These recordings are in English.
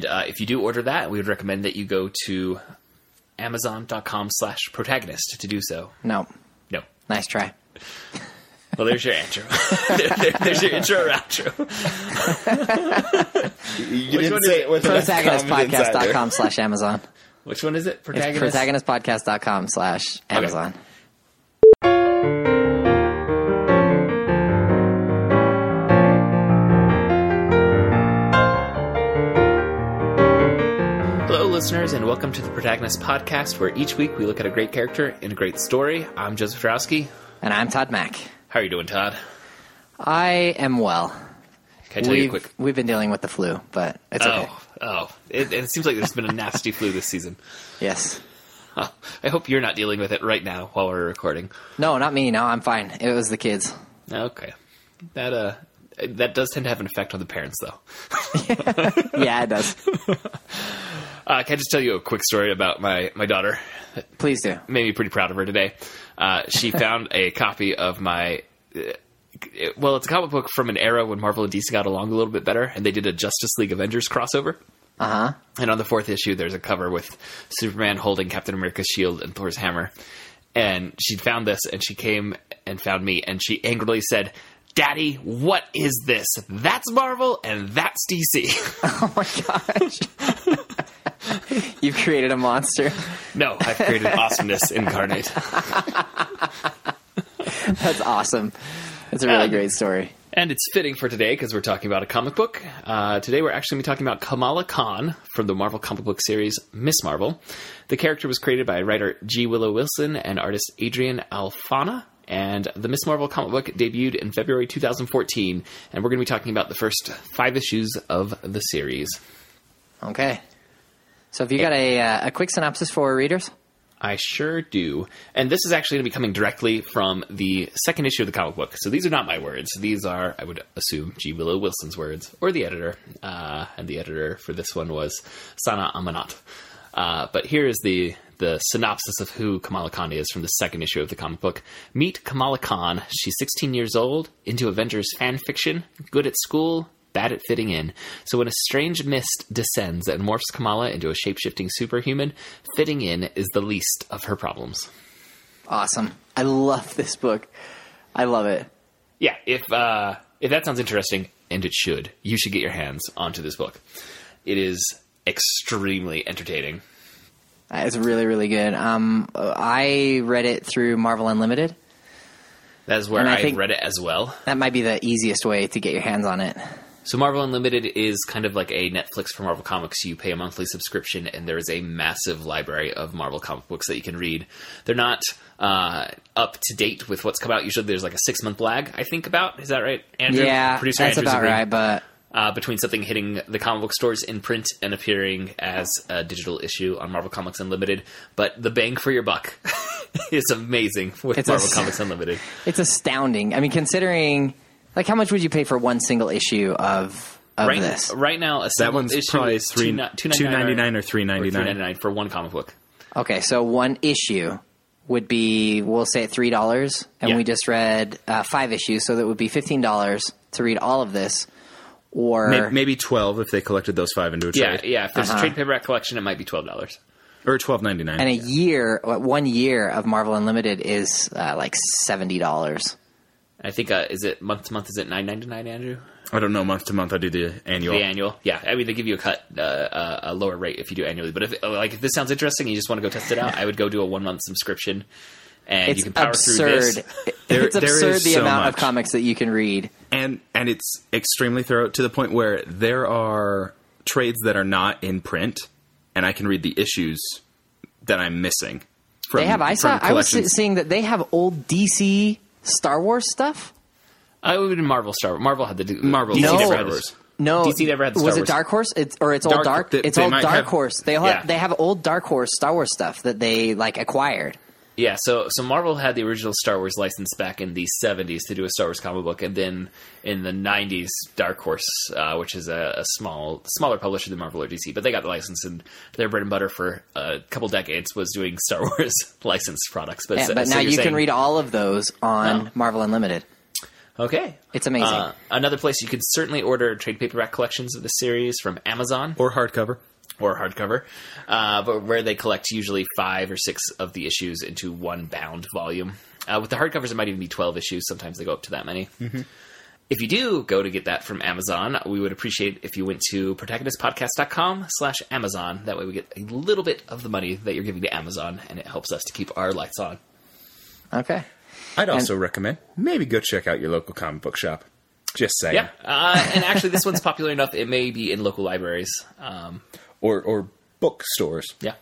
And uh, if you do order that, we would recommend that you go to amazon.com slash protagonist to do so. No. No. Nice try. Well, there's your intro. there, there- there's your intro or outro. You Which one didn't is say it? it with enough confidence either. Protagonistpodcast.com slash Amazon. Which one is it? Protagonist? It's Protagonist? protagonistpodcast.com slash Amazon. Hello, listeners, and welcome to the Protagonist Podcast, where each week we look at a great character in a great story. I'm Joseph Drowski. And I'm Todd Mack. How are you doing, Todd? I am well. Can I tell you a We've, quick? we've been dealing with the flu, but it's okay. Oh, oh! It, it seems like there's been a nasty flu this season. Yes. Oh, I hope you're not dealing with it right now while we're recording. No, not me. No, I'm fine. It was the kids. Okay, that uh, that does tend to have an effect on the parents, though. Yeah, it does. Uh, can I just tell you a quick story about my my daughter? Please do. made me pretty proud of her today. Uh, she found a copy of my. Uh, well, it's a comic book from an era when Marvel and DC got along a little bit better, and they did a Justice League Avengers crossover. Uh huh. And on the fourth issue, there's a cover with Superman holding Captain America's shield and Thor's hammer. And she found this, and she came and found me, and she angrily said, "Daddy, what is this? That's Marvel, and that's DC." Oh my gosh. You've created a monster. no, I've created awesomeness incarnate. That's awesome. That's a really Um, great story. And it's fitting for today because we're talking about a comic book. Uh, today we're actually going to be talking about Kamala Khan from the Marvel comic book series Miss Marvel. The character was created by writer G. Willow Wilson and artist Adrian Alphona. And the Miss Marvel comic book debuted in February 2014. And we're going to be talking about the first five issues of the series. Okay. So, have you got a, uh, a quick synopsis for our readers? I sure do. And this is actually going to be coming directly from the second issue of the comic book. So these are not my words. These are, I would assume, G. Willow Wilson's words, or the editor. Uh, and the editor for this one was Sana Amanat. Uh, but here is the the synopsis of who Kamala Khan is from the second issue of the comic book. Meet Kamala Khan. She's 16 years old, into Avengers fan fiction, good at school, bad at fitting in. So when a strange mist descends and morphs Kamala into a shape-shifting superhuman, fitting in is the least of her problems. Awesome. I love this book. I love it. Yeah, if uh, if that sounds interesting, and it should, you should get your hands onto this book. It is extremely entertaining. It's really, really good. Um, I read it through Marvel Unlimited. That is where I I, read it as well. That might be the easiest way to get your hands on it. So Marvel Unlimited is kind of like a Netflix for Marvel Comics. You pay a monthly subscription, and there is a massive library of Marvel comic books that you can read. They're not uh, up to date with what's come out. Usually, there's like a six month lag. I think about is that right, Andrew? Yeah, Producer that's Andrew's about agreeing. right. But uh, between something hitting the comic book stores in print and appearing as a digital issue on Marvel Comics Unlimited. But the bang for your buck is amazing with It's Marvel s- Comics Unlimited. it's astounding. I mean, considering like how much would you pay for one single issue of of Right, this? right now, a That single one's issue probably is three, two two ninety nine or three ninety nine. nine for one comic book. Okay, so one issue would be we'll say three dollars, and Yeah. we just read uh, five issues, so that would be fifteen dollars to read all of this. Or Maybe, maybe twelve if they collected those five into a Yeah, trade. yeah. If there's Uh-huh. a trade paperback collection, it might be twelve dollars. or twelve ninety nine. and a year, one year of Marvel Unlimited is uh, like seventy dollars. I think uh, is it month to month? Is it nine ninety nine, Andrew? I don't know month to month. I do the annual. The annual, yeah. I mean, they give you a cut, uh, uh, a lower rate if you do annually. But if uh, like if this sounds interesting, and you just want to go test it out, I would go do a one month subscription, and It's you can power through absurd. this. There- it's there absurd the so amount of comics that you can read. and and it's extremely thorough to the point where there are trades that are not in print, and I can read the issues that I'm missing. From, They have. I saw. from I was seeing that they have old DC Star Wars stuff. Uh, I would have Marvel Star. Marvel had the Marvel DC No. never Star had Wars. this. No, DC never had the Star Wars. was Star it Dark Horse? It's or it's Dark- old Dark. they- it's they old Dark have- Horse. They have Yeah. they have old Dark Horse Star Wars stuff that they like acquired. Yeah, so so Marvel had the original Star Wars license back in the '70s to do a Star Wars comic book, and then in the '90s, Dark Horse, uh, which is a, a small, smaller publisher than Marvel or DC, but they got the license, and their bread and butter for a couple decades was doing Star Wars licensed products. But, Yeah, so- but so now you're you saying- can read all of those on Oh. Marvel Unlimited. Okay. It's amazing. Uh, another place you can certainly order trade paperback collections of the series from Amazon Or hardcover. Or hardcover, uh, but where they collect usually five or six of the issues into one bound volume. Uh, with the hardcovers, it might even be 12 issues. Sometimes they go up to that many. If you do go to get that from Amazon, we would appreciate if you went to protagonistpodcast.com slash Amazon. That way we get a little bit of the money that you're giving to Amazon, and it helps us to keep our lights on. Okay. I'd also recommend maybe go check out your local comic book shop. Just saying. Yeah, uh, and actually, this one's popular enough; it may be in local libraries. Um, Or or bookstores. yeah.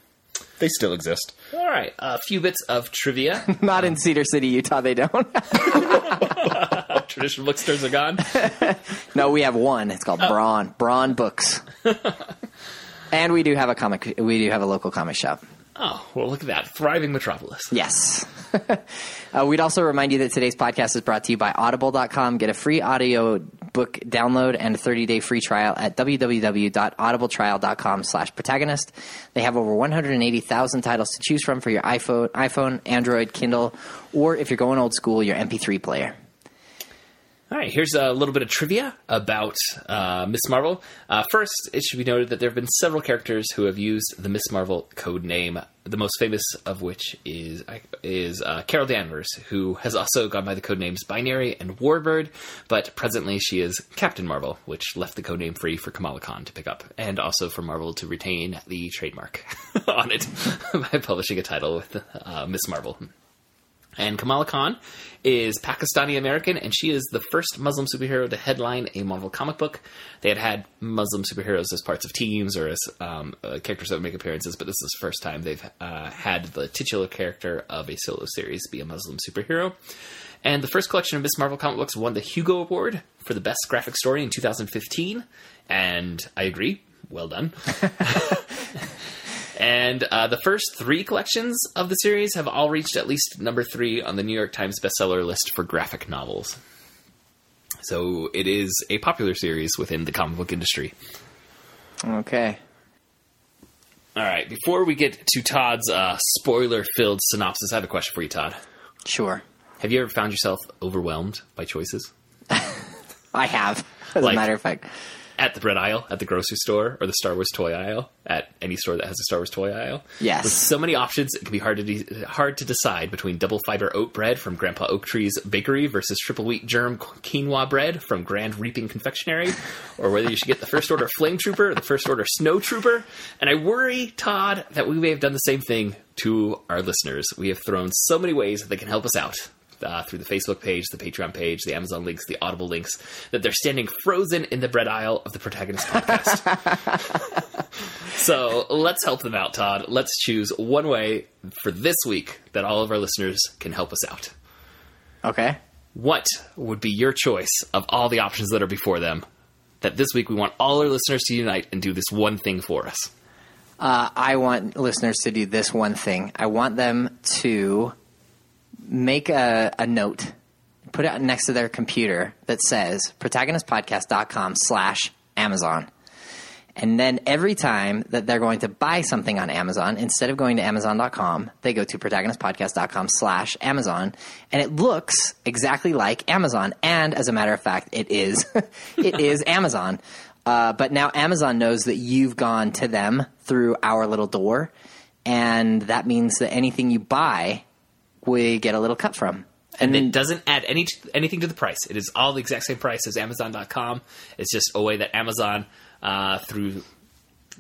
They still exist. All right, a few bits of trivia. Not in Cedar City, Utah. They don't. Traditional bookstores are gone. no, we have one. It's called Braun Braun Books. and we do have a comic. We do have a local comic shop. Oh, well, look at that. Thriving metropolis. Yes. uh, we'd also remind you that today's podcast is brought to you by Audible.com. Get a free audio book download and a 30-day free trial at www.audibletrial.com slash protagonist. They have over 180,000 titles to choose from for your iPhone, iPhone, Android, Kindle, or if you're going old school, your MP3 player. All right, here's a little bit of trivia about uh, Miss Marvel. Uh, first, it should be noted that there have been several characters who have used the Miss Marvel code name. The most famous of which is is uh, Carol Danvers, who has also gone by the code names Binary and Warbird, but presently she is Captain Marvel, which left the code name free for Kamala Khan to pick up, and also for Marvel to retain the trademark on it by publishing a title with uh, Miss Marvel. And Kamala Khan is Pakistani American, and she is the first Muslim superhero to headline a Marvel comic book. They had had Muslim superheroes as parts of teams or as um, uh, characters that would make appearances, but this is the first time they've uh, had the titular character of a solo series be a Muslim superhero. And the first collection of Miss Marvel comic books won the Hugo Award for the best graphic story in 2015, and I agree. Well done. And uh, the first three collections of the series have all reached at least number three on the New York Times bestseller list for graphic novels. So it is a popular series within the comic book industry. Okay. All right, before we get to Todd's uh, spoiler filled synopsis, I have a question for you, Todd. Sure. Have you ever found yourself overwhelmed by choices? I have, as Like- a matter of fact. At the bread aisle, at the grocery store, or the Star Wars toy aisle, at any store that has a Star Wars toy aisle. Yes. With so many options, it can be hard to de- hard to decide between double fiber oat bread from Grandpa Oak Tree's bakery versus triple wheat germ quinoa bread from Grand Reaping Confectionery, or whether you should get the first order Flame Trooper or the first order Snow Trooper. And I worry, Todd, that we may have done the same thing to our listeners. We have thrown so many ways that they can help us out uh, through the Facebook page, the Patreon page, the Amazon links, the Audible links, that they're standing frozen in the bread aisle of the Protagonist podcast. so let's help them out, Todd. Let's choose one way for this week that all of our listeners can help us out. Okay. What would be your choice of all the options that are before them? That this week we want all our listeners to unite and do this one thing for us. Uh, I want listeners to do this one thing. I want them to make a, a note, put it next to their computer that says protagonistpodcast.com slash Amazon. And then every time that they're going to buy something on Amazon, instead of going to Amazon.com, they go to protagonistpodcast.com slash Amazon. And it looks exactly like Amazon. And as a matter of fact, it is. it is Amazon. Uh, but now Amazon knows that you've gone to them through our little door. And that means that anything you buy, we get a little cut from. And it doesn't add any anything to the price. It is all the exact same price as Amazon.com. It's just a way that Amazon, uh, through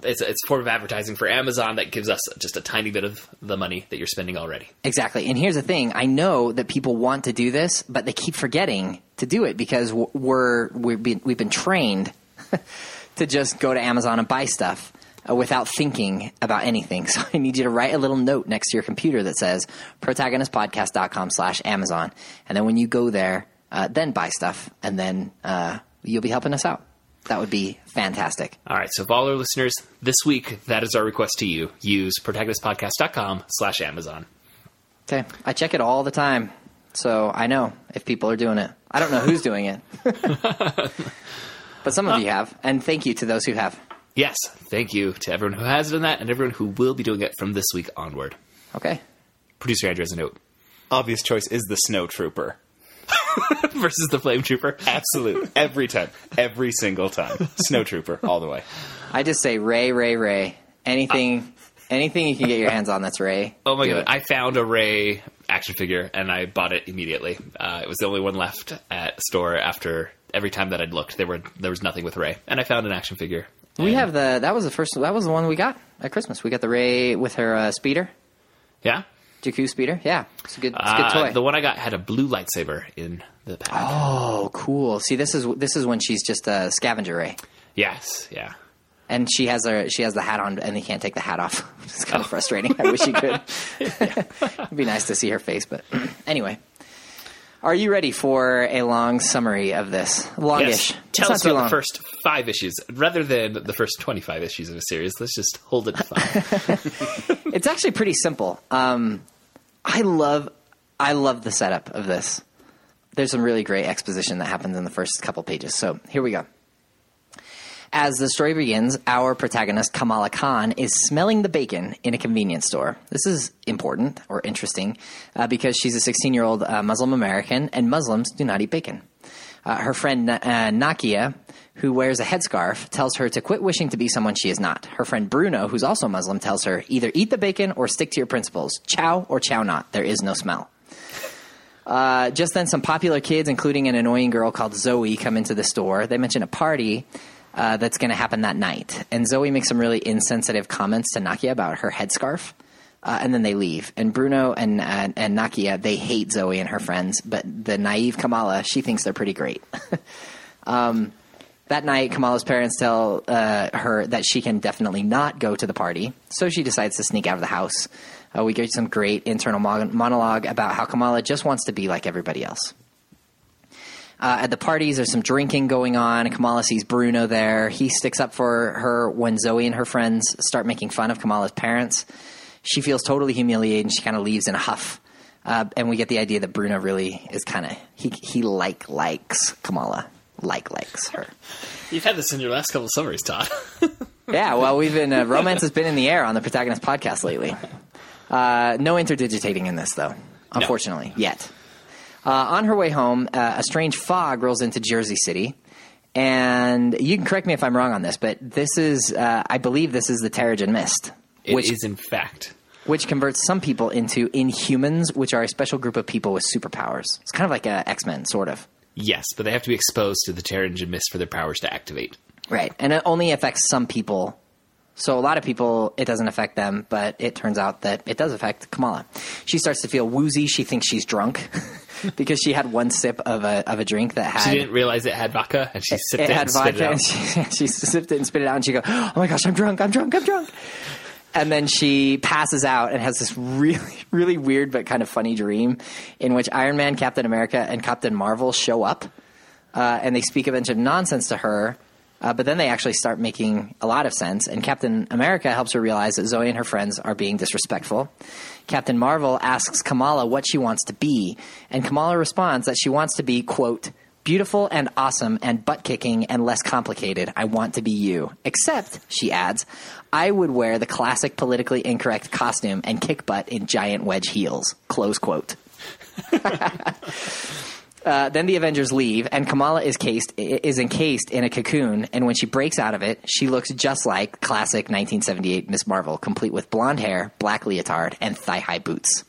it's it's a form of advertising for Amazon that gives us just a tiny bit of the money that you're spending already. Exactly. And here's the thing: I know that people want to do this, but they keep forgetting to do it because we're we've been, we've been trained to just go to Amazon and buy stuff uh, without thinking about anything. So I need you to write a little note next to your computer that says protagonistpodcast.com slash Amazon. And then when you go there, uh, then buy stuff and then uh, you'll be helping us out. That would be fantastic. All right, so for all our listeners this week, that is our request to you. Use protagonistpodcast.com slash Amazon. Okay. I check it all the time. So I know if people are doing it. I don't know who's doing it. but some of you have. And thank you to those who have. Yes, thank you to everyone who has done that and everyone who will be doing it from this week onward. Okay. Producer Andrew has a note. Obvious choice is the Snow Trooper. versus the Flame Trooper. Absolute. Every time. Every single time. Snow Trooper, all the way. I just say Rey, Rey, Rey. Anything, anything you can get your hands on that's Rey. Oh my god! it. I found a Rey action figure and I bought it immediately. Uh, it was the only one left at the store after every time that I'd looked. There were there was nothing with Rey, and I found an action figure. We have the that was the first that was the one we got at Christmas. We got the Rey with her uh, speeder, yeah. Jakku speeder. Yeah, it's a good, it's a Uh, good toy. the one I got had a blue lightsaber in the pack. oh, cool. See, this is this is when she's just a scavenger Rey, Yes, yeah. and she has her she has the hat on, and they can't take the hat off. It's kind of frustrating. I wish you could. It'd be nice to see her face, but anyway. Are you ready for a long summary of this? Longish. Yes. Tell It's us about long. the first five issues rather than the first twenty-five issues of a series. Let's just hold it to five. It's actually pretty simple. Um, I love, I love the setup of this. There's some really great exposition that happens in the first couple pages. So here we go. As the story begins, our protagonist Kamala Khan is smelling the bacon in a convenience store. This is important or interesting uh, because she's a 16 year old uh, Muslim American, and Muslims do not eat bacon. Uh, her friend uh, Nakia, who wears a headscarf, tells her to quit wishing to be someone she is not. Her friend Bruno, who's also Muslim, tells her either eat the bacon or stick to your principles. Chow or chow not. There is no smell. Uh, just then, some popular kids, including an annoying girl called Zoe, come into the store. They mention a party uh, that's going to happen that night. And Zoe makes some really insensitive comments to Nakia about her headscarf. Uh, and then they leave. And Bruno and, uh, and Nakia, they hate Zoe and her friends. But the naive Kamala, she thinks they're pretty great. um, that night, Kamala's parents tell uh, her that she can definitely not go to the party. So she decides to sneak out of the house. Uh, we get some great internal mon- monologue about how Kamala just wants to be like everybody else. Uh, at the parties, there's some drinking going on. Kamala sees Bruno there. He sticks up for her when Zoe and her friends start making fun of Kamala's parents. She feels totally humiliated and she kind of leaves in a huff. Uh, and we get the idea that Bruno really is kind of he he like likes Kamala, like likes her. You've had this in your last couple of summaries, Todd. Yeah, well, we've been uh, romance has been in the air on the protagonist podcast lately. Uh, no interdigitating in this, though, unfortunately, yet. Uh, on her way home, uh, a strange fog rolls into Jersey City, and you can correct me if I'm wrong on this, but this is, uh, I believe, this is the Terrigen Mist, It is which is, in fact. which converts some people into Inhumans, which are a special group of people with superpowers. It's kind of like a X Men, sort of. Yes, but they have to be exposed to the Terrigen Mist for their powers to activate. Right. And it only affects some people. So a lot of people, it doesn't affect them, but it turns out that it does affect Kamala. She starts to feel woozy. She thinks she's drunk because she had one sip of a, of a drink that had. She didn't realize it had vodka, and she sipped it it, had and spit vodka, it and out. she, she sipped it and spit it out, and she goes, "Oh my gosh, I'm drunk! I'm drunk! I'm drunk!" And then she passes out and has this really, really weird but kind of funny dream in which Iron Man, Captain America, and Captain Marvel show up, uh, and they speak a bunch of nonsense to her. Uh, but then they actually start making a lot of sense, and Captain America helps her realize that Zoe and her friends are being disrespectful. Captain Marvel asks Kamala what she wants to be, and Kamala responds that she wants to be, quote, beautiful and awesome and butt kicking and less complicated. I want to be you. Except, she adds, I would wear the classic politically incorrect costume and kick butt in giant wedge heels. Close quote. Uh, then the Avengers leave, and Kamala is cased is encased in a cocoon. And when she breaks out of it, she looks just like classic 1978 Miss Marvel, complete with blonde hair, black leotard, and thigh high boots.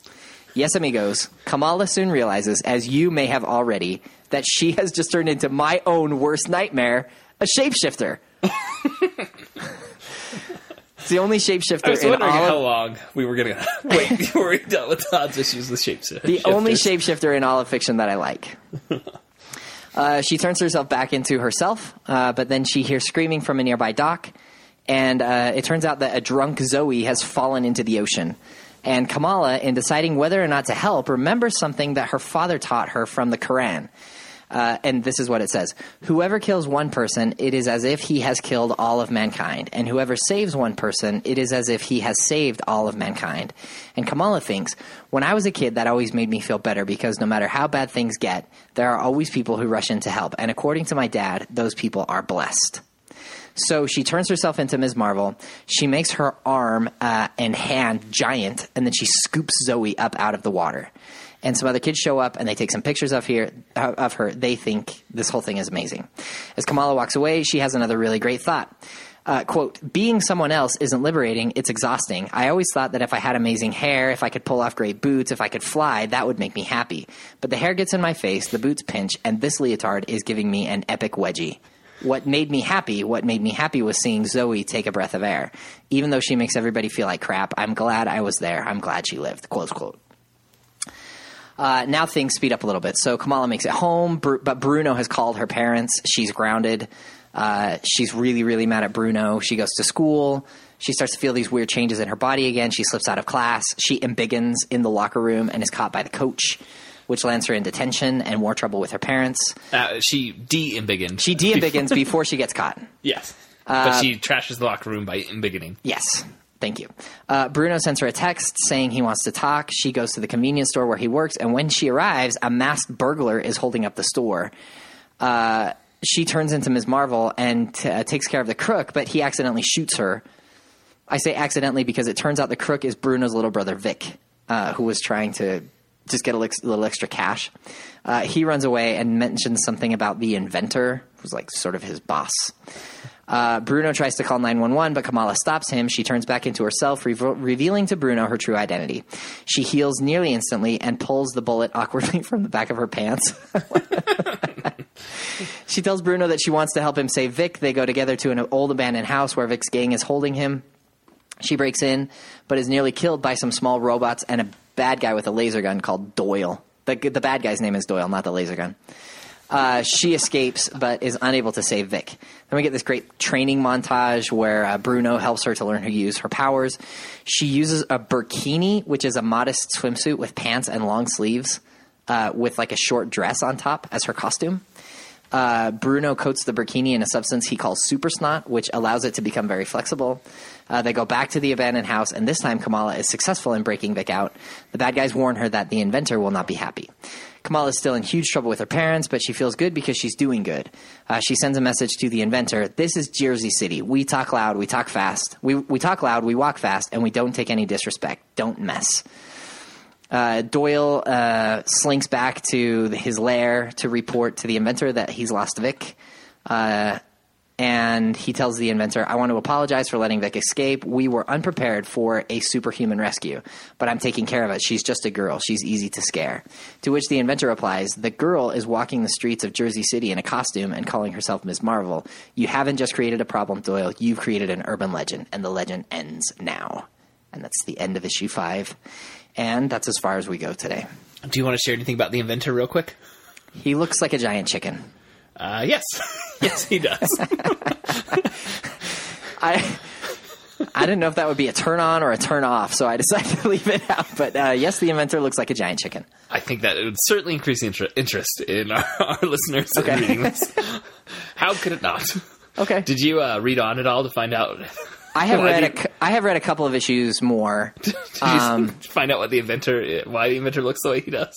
Yes, amigos, Kamala soon realizes, as you may have already, that she has just turned into my own worst nightmare, a shapeshifter. it's the only shapeshifter I was in wondering all how of, long we were going to wait before we dealt with Todd's issues with shapes. the only shapeshifter in all of fiction that I like. Uh, she turns herself back into herself, uh, but then she hears screaming from a nearby dock, and uh, it turns out that a drunk Zoe has fallen into the ocean. And Kamala, in deciding whether or not to help, remembers something that her father taught her from the Quran. Uh, and this is what it says Whoever kills one person, it is as if he has killed all of mankind. And whoever saves one person, it is as if he has saved all of mankind. And Kamala thinks, when I was a kid, that always made me feel better because no matter how bad things get, there are always people who rush in to help. And according to my dad, those people are blessed. So she turns herself into Ms. Marvel. She makes her arm uh, and hand giant, and then she scoops Zoe up out of the water. And some other kids show up and they take some pictures of here of her. They think this whole thing is amazing. As Kamala walks away, she has another really great thought. Uh, quote, being someone else isn't liberating, it's exhausting. I always thought that if I had amazing hair, if I could pull off great boots, if I could fly, that would make me happy. But the hair gets in my face, the boots pinch, and this leotard is giving me an epic wedgie. What made me happy, what made me happy was seeing Zoe take a breath of air. Even though she makes everybody feel like crap, I'm glad I was there. I'm glad she lived. Close quote. Uh, now things speed up a little bit. So Kamala makes it home, but Bruno has called her parents. She's grounded. Uh, she's really, really mad at Bruno. She goes to school. She starts to feel these weird changes in her body again. She slips out of class. She embiggens in the locker room and is caught by the coach, which lands her in detention and more trouble with her parents. Uh, she de-embiggened. She de-embiggens before she gets caught. yes, Uh, but she trashes the locker room by embiggening. Yes. Thank you. Uh, Bruno sends her a text saying he wants to talk. She goes to the convenience store where he works, and when she arrives, a masked burglar is holding up the store. Uh, she turns into Ms. Marvel and t- uh, takes care of the crook, but he accidentally shoots her. I say accidentally because it turns out the crook is Bruno's little brother Vic, uh, who was trying to just get a little extra cash. Uh, he runs away and mentions something about the inventor, who's like sort of his boss. Uh, Bruno tries to call 911, but Kamala stops him. She turns back into herself, revo- revealing to Bruno her true identity. She heals nearly instantly and pulls the bullet awkwardly from the back of her pants. she tells Bruno that she wants to help him save Vic. They go together to an old abandoned house where Vic's gang is holding him. She breaks in, but is nearly killed by some small robots and a bad guy with a laser gun called Doyle. The, the bad guy's name is Doyle, not the laser gun. Uh, she escapes, but is unable to save Vic. Then we get this great training montage where uh, Bruno helps her to learn how to use her powers. She uses a burkini, which is a modest swimsuit with pants and long sleeves, uh, with like a short dress on top as her costume. Uh, Bruno coats the burkini in a substance he calls super snot, which allows it to become very flexible. Uh, they go back to the abandoned house, and this time Kamala is successful in breaking Vic out. The bad guys warn her that the inventor will not be happy. Kamala is still in huge trouble with her parents, but she feels good because she's doing good. Uh, she sends a message to the inventor This is Jersey City. We talk loud, we talk fast. We, we talk loud, we walk fast, and we don't take any disrespect. Don't mess. Uh, Doyle uh, slinks back to his lair to report to the inventor that he's lost Vic. Uh, and he tells the inventor, I want to apologize for letting Vic escape. We were unprepared for a superhuman rescue, but I'm taking care of it. She's just a girl. She's easy to scare. To which the inventor replies, The girl is walking the streets of Jersey City in a costume and calling herself Ms. Marvel. You haven't just created a problem, Doyle. You've created an urban legend, and the legend ends now. And that's the end of issue five. And that's as far as we go today. Do you want to share anything about the inventor real quick? He looks like a giant chicken. Uh, yes, yes, he does. I I didn't know if that would be a turn on or a turn off, so I decided to leave it out. But uh, yes, the inventor looks like a giant chicken. I think that it would certainly increase the inter- interest in our, our listeners in reading this. How could it not? Okay. Did you uh, read on at all to find out? I have read do a, cou- I have read a couple of issues more. Did you Um, find out what the inventor, why the inventor looks the way he does?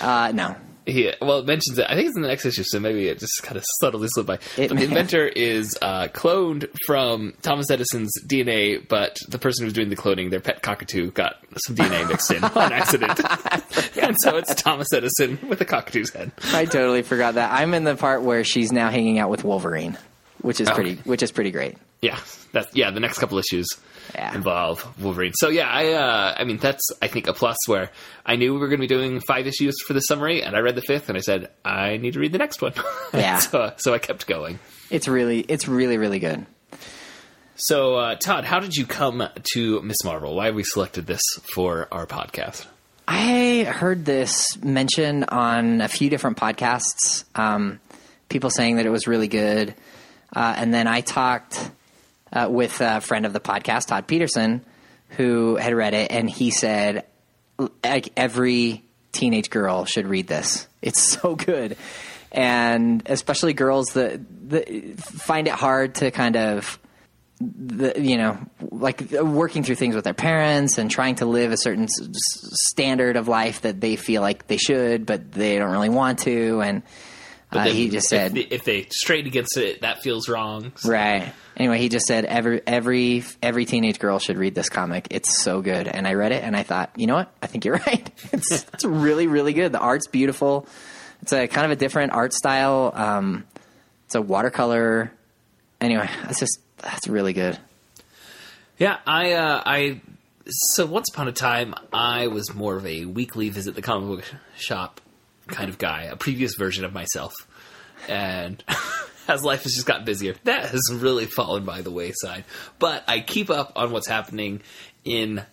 Uh, no. He well, it mentions it. I think it's in the next issue, so maybe it just kind of subtly slipped by. It but the inventor is uh, cloned from Thomas Edison's DNA, but the person who's doing the cloning, their pet cockatoo, got some DNA mixed in on accident, and so it's Thomas Edison with a cockatoo's head. I totally forgot that. I'm in the part where she's now hanging out with Wolverine, which is Okay. pretty which is pretty great. Yeah, that's yeah. The next couple issues Yeah. involve Wolverine. So yeah, I uh, I mean that's I think a plus where I knew we were going to be doing five issues for the summary, and I read the fifth, and I said I need to read the next one. Yeah. so so I kept going. It's really it's really really good. So uh, Todd, how did you come to Miss Marvel? Why have we selected this for our podcast? I heard this mentioned on a few different podcasts. Um, people saying that it was really good, uh, and then I talked uh, with a friend of the podcast, Todd Peterson, who had read it, and he said like every teenage girl should read this. It's so good, and especially girls that, that find it hard to kind of the you know like working through things with their parents and trying to live a certain s- standard of life that they feel like they should but they don't really want to and Uh, then he just if said- they, if they strayed against it, that feels wrong. So- Right. Anyway, he just said every every every teenage girl should read this comic. It's so good. And I read it and I thought, you know what? I think you're right. It's it's really really good. The art's beautiful. It's a kind of a different art style. Um, it's a watercolor. Anyway, it's just that's really good. Yeah, I, uh, I, so once upon a time, I was more of a weekly visit the comic book shop kind of guy, a previous version of myself. And as life has just gotten busier, that has really fallen by the wayside. But I keep up on what's happening in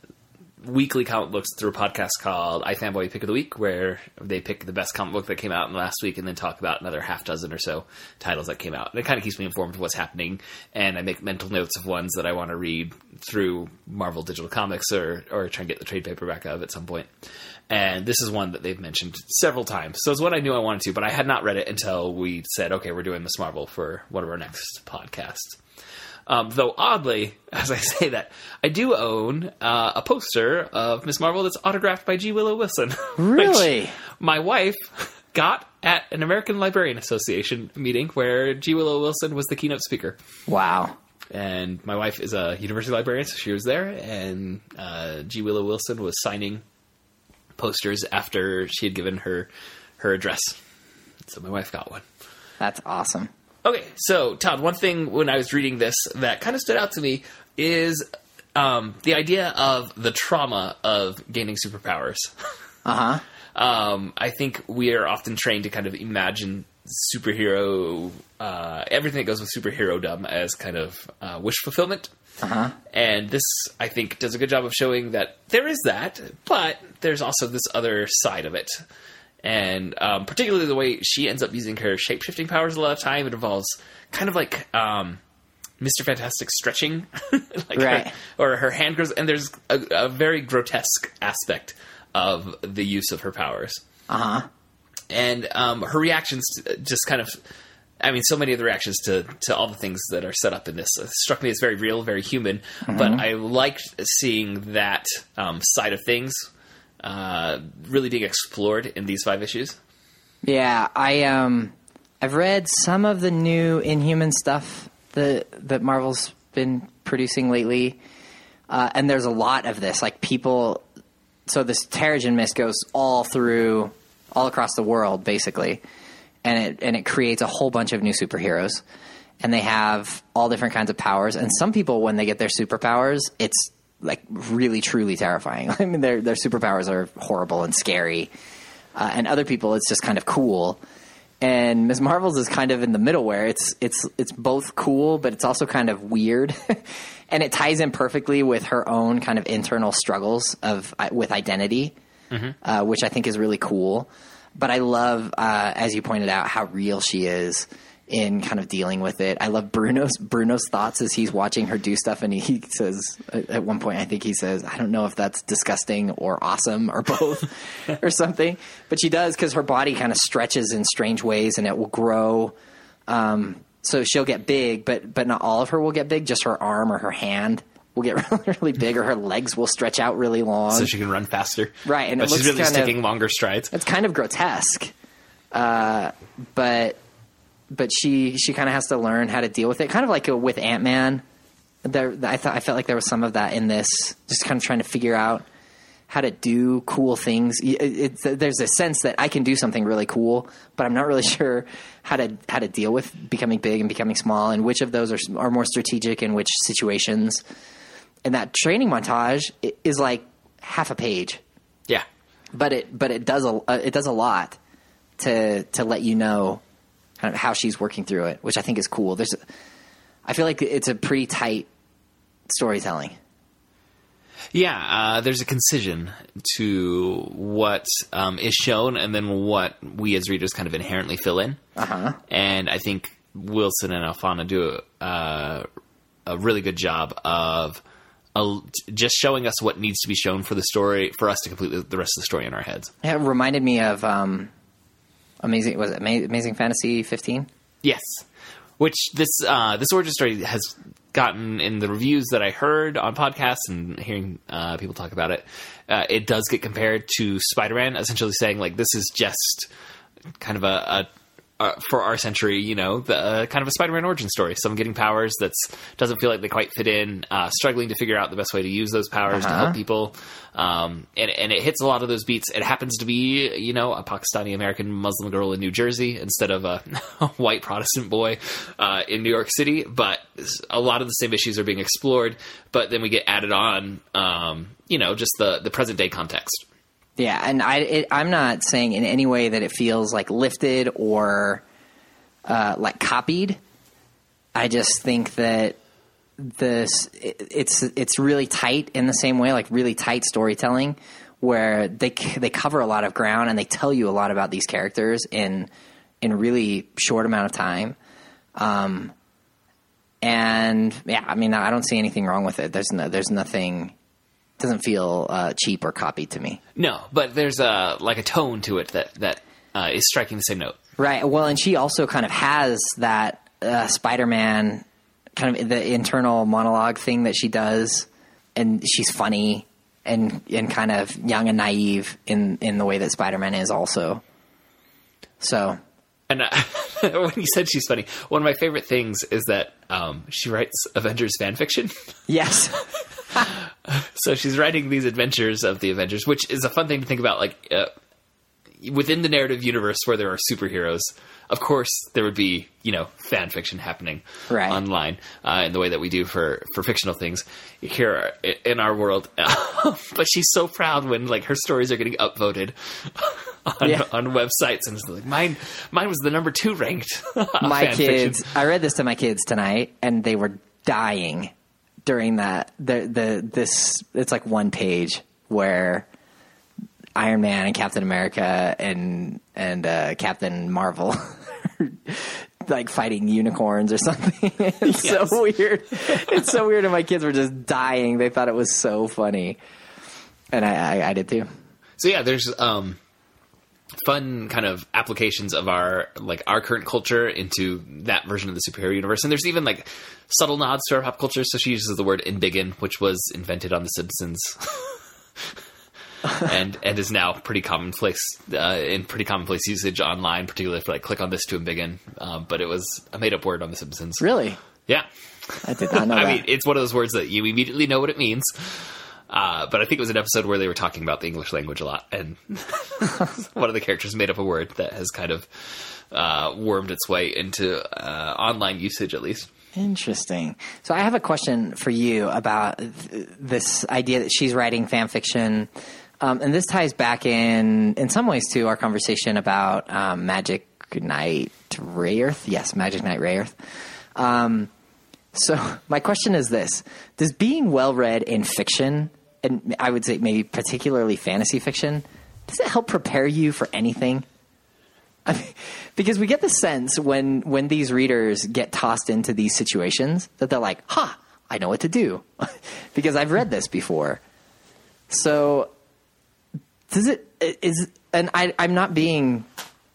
weekly comic books through a podcast called iFanboy Pick of the Week, where they pick the best comic book that came out in the last week and then talk about another half dozen or so titles that came out. And it kind of keeps me informed of what's happening, and I make mental notes of ones that I want to read through Marvel Digital Comics or, or try and get the trade paperback of at some point. And this is one that they've mentioned several times. So it's one I knew I wanted to, but I had not read it until we said, okay, we're doing Miss Marvel for one of our next podcasts. Um, though oddly, as I say that, I do own uh, a poster of Miss Marvel that's autographed by G. Willow Wilson. Really? my wife got at an American Librarian Association meeting where G. Willow Wilson was the keynote speaker. Wow. And my wife is a university librarian, so she was there, and uh, G. Willow Wilson was signing posters after she had given her her address. So my wife got one. That's awesome. Okay, so Todd, one thing when I was reading this that kind of stood out to me is um, the idea of the trauma of gaining superpowers. Uh huh. Um, I think we are often trained to kind of imagine superhero, uh, everything that goes with superhero dumb as kind of uh, wish fulfillment. Uh-huh. And this, I think, does a good job of showing that there is that, but there's also this other side of it. And um, particularly the way she ends up using her shape shifting powers a lot of time, it involves kind of like um, Mr. Fantastic stretching, like her- Right. or her hand grows, and there's a, a very grotesque aspect of the use of her powers Uh huh. and um, her reactions just kind of I mean, so many of the reactions to, to all the things that are set up in this uh, struck me as very real, very human. But I liked seeing that um, side of things uh, really being explored in these five issues. Yeah, I um, I've read some of the new Inhuman stuff that that Marvel's been producing lately, uh, and there's a lot of this. Like people, so this Terrigen mist goes all through, all across the world, basically, and it and it creates a whole bunch of new superheroes, and they have all different kinds of powers. And some people, when they get their superpowers, it's like really truly terrifying. I mean, their their superpowers are horrible and scary uh, and other people it's just kind of cool. And Ms. Marvel's is kind of in the middle where it's it's it's both cool, but it's also kind of weird, and it ties in perfectly with her own kind of internal struggles of uh, with identity, uh, which I think is really cool. But I love, uh, as you pointed out, how real she is in kind of dealing with it. I love Bruno's Bruno's thoughts as he's watching her do stuff, and he, he says at one point, I think he says, "I don't know if that's disgusting or awesome or both or something," but she does because her body kind of stretches in strange ways, and it will grow. Um, so she'll get big, but but not all of her will get big. Just her arm or her hand will get really, really big, or her legs will stretch out really long. So she can run faster. Right, and but it she's looks really kind of- taking longer strides. it's kind of grotesque, uh, but but she she kind of has to learn how to deal with it, kind of like uh, with Ant Man. There, I thought I felt like there was some of that in this, just kind of trying to figure out how to do cool things. Y- it- there's a sense that I can do something really cool, but I'm not really sure how to how to deal with becoming big and becoming small, and which of those are are more strategic in which situations. And that training montage is like half a page Yeah. but it but it does a uh, it does a lot to to let you know kind of how she's working through it, which I think is cool. There's, I feel like it's a pretty tight storytelling. Yeah, uh, there's a concision to what um, is shown and then what we as readers kind of inherently fill in. Uh-huh. And I think Wilson and Alphona do uh, a really good job of uh, just showing us what needs to be shown for the story, for us to complete the, the rest of the story in our heads. It reminded me of um, amazing was it Amazing Fantasy 15? Yes, which this uh, this origin story has gotten in the reviews that I heard on podcasts and hearing uh, people talk about it. Uh, it does get compared to Spider Man, essentially saying like this is just kind of a, a uh, for our century, you know, the uh, kind of a Spider-Man origin story. Someone getting powers that doesn't feel like they quite fit in, uh, struggling to figure out the best way to use those powers to Uh-huh. help people, um, and and it hits a lot of those beats. It happens to be, you know, a Pakistani American Muslim girl in New Jersey instead of a white Protestant boy uh, in New York City, but a lot of the same issues are being explored. But then we get added on, um, you know, just the the present day context. Yeah, and I it, I'm not saying in any way that it feels like lifted or uh, like copied. I just think that this it, it's it's really tight in the same way, like really tight storytelling, where they they cover a lot of ground and they tell you a lot about these characters in in a really short amount of time. Um, and yeah, I mean, I don't see anything wrong with it. There's no, there's nothing. Doesn't feel uh, cheap or copied to me. No, but there's a like a tone to it that that uh, is striking the same note. Right. Well, and she also kind of has that uh, Spider-Man kind of the internal monologue thing that she does, and she's funny and and kind of young and naive in in the way that Spider-Man is also. So And uh, when you said she's funny, one of my favorite things is that um, she writes Avengers fan fiction. yes, so she's writing these adventures of the Avengers, which is a fun thing to think about. Like uh, within the narrative universe where there are superheroes, of course there would be you know fan fiction happening Right. online uh, in the way that we do for for fictional things here in our world. but she's so proud when like her stories are getting upvoted. On, Yeah. on websites and it's like mine mine was the number two ranked my fan fiction. kids. I read this to my kids tonight, and they were dying during that. The the this it's like one page where Iron Man and Captain America and and uh, Captain Marvel. like fighting unicorns or something. It's Yes. so weird. It's so weird, and my kids were just dying. They thought it was so funny, and I, I, I did too. So yeah, there's um, fun kind of applications of our like our current culture into that version of the superhero universe, and there's even like subtle nods to our pop culture. So she uses the word "embiggen," which was invented on The Simpsons. and and is now pretty commonplace uh, in pretty commonplace usage online, particularly for like click on this to embiggen. Um, but it was a made up word on The Simpsons. Really, Yeah, I did not know I that. mean, it's one of those words that you immediately know what it means. Uh, but I think it was an episode where they were talking about the English language a lot, and one of the characters made up a word that has kind of uh, wormed its way into uh, online usage, at least. Interesting. So I have a question for you about th- this idea that she's writing fan fiction, um, and this ties back in in some ways to our conversation about um, Magic Knight Rayearth. Yes, Magic Knight Rayearth. Um, so my question is this: Does being well read in fiction, and I would say maybe particularly fantasy fiction, does it help prepare you for anything? I mean, because we get the sense when when these readers get tossed into these situations that they're like, "Ha, I know what to do," because I've read this before. So, does it is and I I'm not being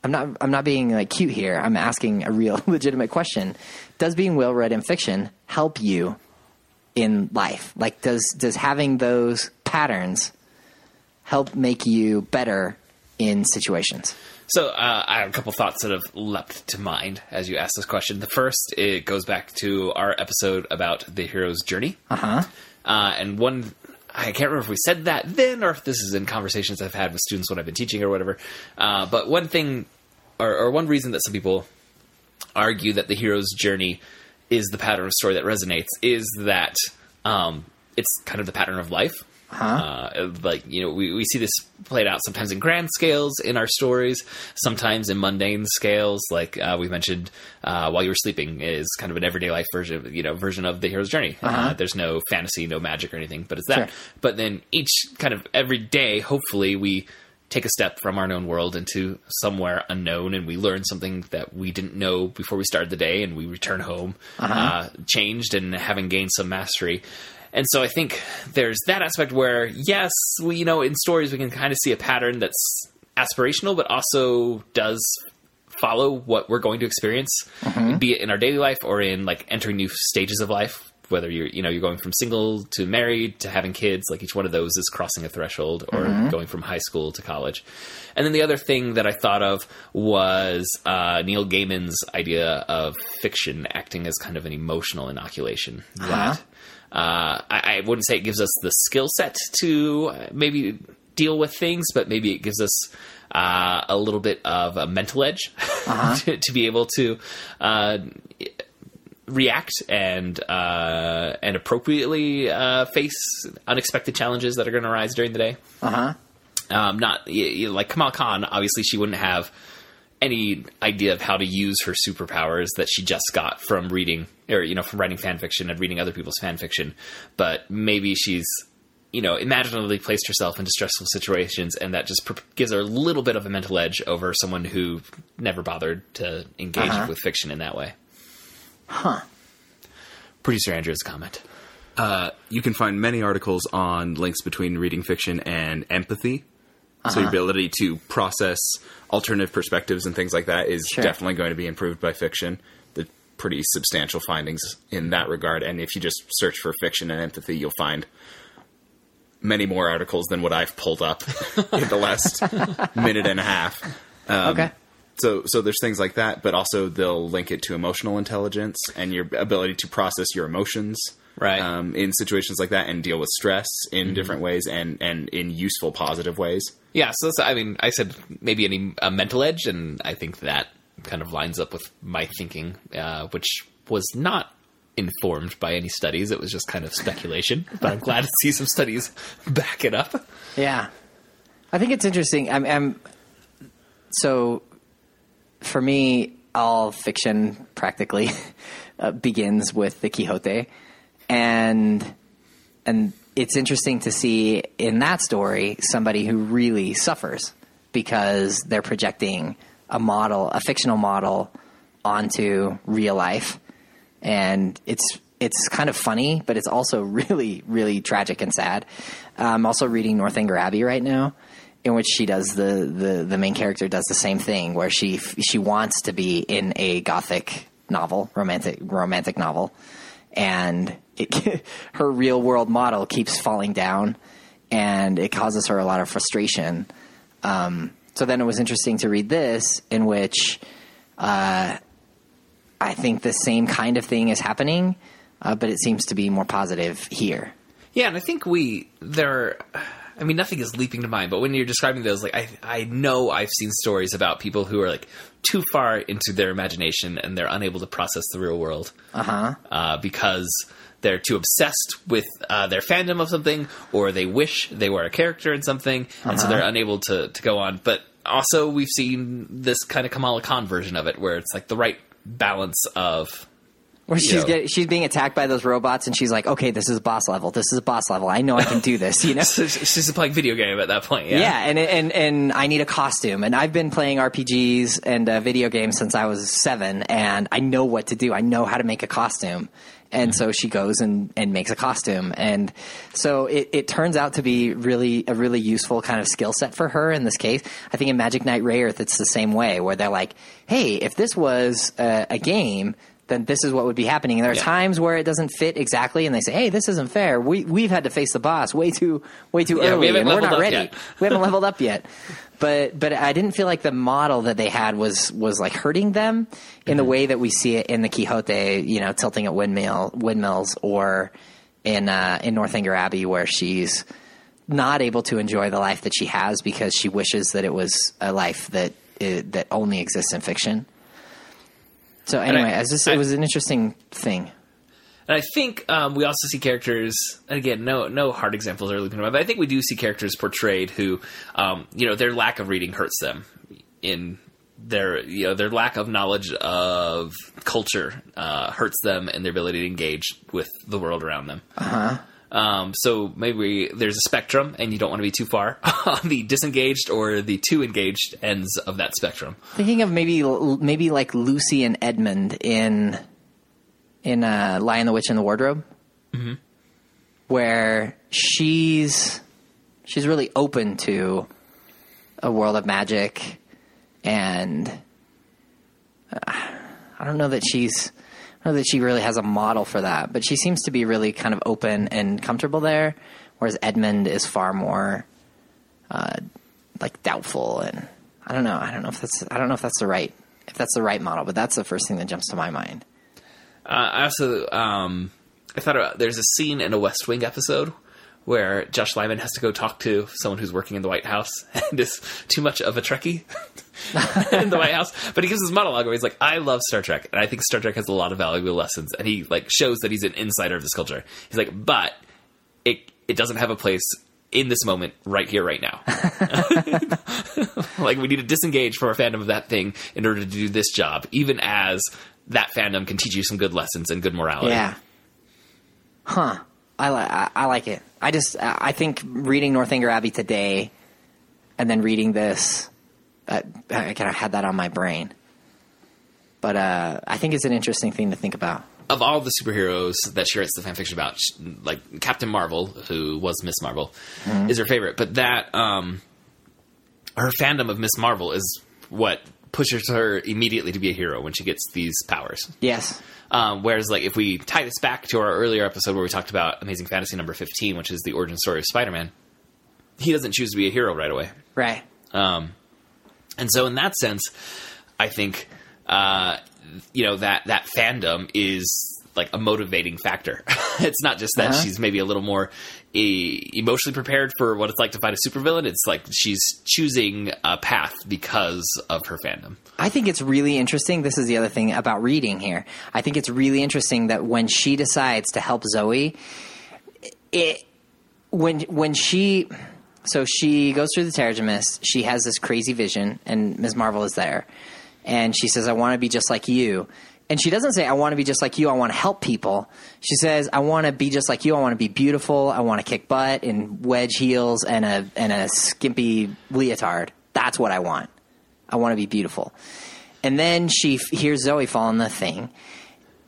I'm not I'm not being like cute here. I'm asking a real legitimate question. Does being well read in fiction help you in life? Like does does having those patterns help make you better in situations? So uh, I have a couple thoughts that have leapt to mind as you asked this question. The first, it goes back to our episode about the hero's journey. Uh-huh. Uh, and one, I can't remember if we said that then or if this is in conversations I've had with students when I've been teaching or whatever. Uh, but one thing, or, or one reason that some people argue that the hero's journey is the pattern of story that resonates is that um, it's kind of the pattern of life. Uh, like you know, we, we see this played out sometimes in grand scales in our stories, sometimes in mundane scales. Like uh, we mentioned, uh, while you were sleeping is kind of an everyday life version, you know, version of the hero's journey. uh there's no fantasy, no magic or anything, but it's that. Sure. But then each kind of every day, hopefully, we take a step from our known world into somewhere unknown, and we learn something that we didn't know before we started the day, and we return home uh changed and having gained some mastery. And so I think there's that aspect where, yes, we you know in stories we can kind of see a pattern that's aspirational, but also does follow what we're going to experience, be it in our daily life or in like entering new stages of life whether you're you know you're going from single to married to having kids like each one of those is crossing a threshold or going from high school to college. And then the other thing that i thought of was uh, neil gaiman's idea of fiction acting as kind of an emotional inoculation. That uh, I, I wouldn't say it gives us the skill set to maybe deal with things but maybe it gives us uh, a little bit of a mental edge to, to be able to uh, react and uh, and appropriately uh, face unexpected challenges that are going to arise during the day. Uh huh. Um, not y- y- like Kamal Khan. Obviously, she wouldn't have any idea of how to use her superpowers that she just got from reading or you know from writing fan fiction and reading other people's fan fiction. But maybe she's you know imaginatively placed herself into stressful situations, and that just gives her a little bit of a mental edge over someone who never bothered to engage Uh-huh. with fiction in that way. Huh. Producer Andrew's comment. Uh, you can find many articles on links between reading fiction and empathy. So Uh-huh. your ability to process alternative perspectives and things like that is Sure. definitely going to be improved by fiction. The pretty substantial findings in that regard. And if you just search for fiction and empathy, you'll find many more articles than what I've pulled up in the last minute and a half. Um, okay. So, so there's things like that, but also they'll link it to emotional intelligence and your ability to process your emotions, Right. Um, in situations like that, and deal with stress in different ways and and in useful, positive ways. Yeah, so that's, I mean, I said maybe any a mental edge, and I think that kind of lines up with my thinking, uh, which was not informed by any studies. It was just kind of speculation, but I'm glad to see some studies back it up. Yeah, I think it's interesting. I'm, I'm so for me, all fiction practically uh, begins with the Quixote, and and it's interesting to see in that story somebody who really suffers because they're projecting a model, a fictional model, onto real life, and it's it's kind of funny, but it's also really really tragic and sad. I'm also reading Northanger Abbey right now, in which she does the, the the main character does the same thing, where she she wants to be in a gothic novel, romantic romantic novel, and it, her real world model keeps falling down, and it causes her a lot of frustration. Um, so then it was interesting to read this, in which uh, I think the same kind of thing is happening, uh, but it seems to be more positive here. Yeah, and I think we there. I mean, nothing is leaping to mind, but when you're describing those, like I, I know I've seen stories about people who are like too far into their imagination and they're unable to process the real world Uh-huh. uh, because they're too obsessed with uh, their fandom of something, or they wish they were a character in something, and so they're unable to to go on. But also, we've seen this kind of Kamala Khan version of it, where it's like the right balance of Where she's get, she's being attacked by those robots, and she's like, "Okay, this is a boss level. This is a boss level. I know I can do this." You know. she's just playing video game at that point. Yeah, Yeah, and and and I need a costume, and I've been playing RPGs and uh, video games since I was seven, and I know what to do. I know how to make a costume, and so she goes and and makes a costume, and so it, it turns out to be really a really useful kind of skill set for her in this case. I think in Magic Knight Rayearth, it's the same way, where they're like, "Hey, if this was a, a game." Then this is what would be happening. And there are Yeah. times where it doesn't fit exactly, and they say, "Hey, this isn't fair. We we've had to face the boss way too way too Yeah, early, haven't and we're not ready. we haven't leveled up yet. But but I didn't feel like the model that they had was was like hurting them in the way that we see it in the Quixote, you know, tilting at windmill windmills, or in uh, in Northanger Abbey, where she's not able to enjoy the life that she has because she wishes that it was a life that i that only exists in fiction. So anyway, I- as this, I- it was an interesting thing. And I think um, we also see characters. Again, no no hard examples are to mind, but I think we do see characters portrayed who, um, you know, their lack of reading hurts them in their you know their lack of knowledge of culture uh, hurts them and their ability to engage with the world around them. Uh-huh. Um, so maybe there's a spectrum, and you don't want to be too far. On the disengaged or the too engaged ends of that spectrum. Thinking of maybe maybe like Lucy and Edmund in in uh, Lion the Witch in the Wardrobe, where she's she's really open to a world of magic, and uh, I don't know that she's don't know that she really has a model for that, but she seems to be really kind of open and comfortable there, whereas Edmund is far more uh, like doubtful and I don't know. I don't know if that's I don't know if that's the right if that's the right model, but that's the first thing that jumps to my mind. Uh, I also um, I thought about there's a scene in a West Wing episode where Josh Lyman has to go talk to someone who's working in the White House and is too much of a Trekkie in the White House. But he gives his monologue where he's like, "I love Star Trek, and I think Star Trek has a lot of valuable lessons." And he like shows that he's an insider of this culture. He's like, "But it it doesn't have a place." In this moment, right here, right now. like, we need to disengage from our fandom of that thing in order to do this job, even as that fandom can teach you some good lessons and good morality. Yeah. Huh. I, li- I, I like it. I just I think reading Northanger Abbey today, and then reading this, uh, I kind of had that on my brain. But uh, I think it's an interesting thing to think about. of all the superheroes that she writes the fanfiction about, sh- like Captain Marvel, who was Miss Marvel, is her favorite. But that um, her fandom of Miss Marvel is what pushes her immediately to be a hero when she gets these powers. Yes. Um, whereas, like, if we tie this back to our earlier episode where we talked about Amazing Fantasy number fifteen, which is the origin story of Spider-Man, he doesn't choose to be a hero right away. Right. Um, and so, in that sense, I think uh, you know that that fandom is like a motivating factor. it's not just that Uh-huh. she's maybe a little more emotionally prepared for what it's like to fight a supervillain. It's like she's choosing a path because of her fandom. I think it's really interesting. This is the other thing about reading here. I think it's really interesting that when she decides to help Zoe, it when when she so she goes through the Terrigen Mist, she has this crazy vision, and Ms. Marvel is there, and she says, "I want to be just like you." And she doesn't say, I want to be just like you. I want to help people. She says, I want to be just like you. I want to be beautiful. I want to kick butt in wedge heels and a, and a skimpy leotard. That's what I want. I want to be beautiful. And then she f- hears Zoe fall in the thing.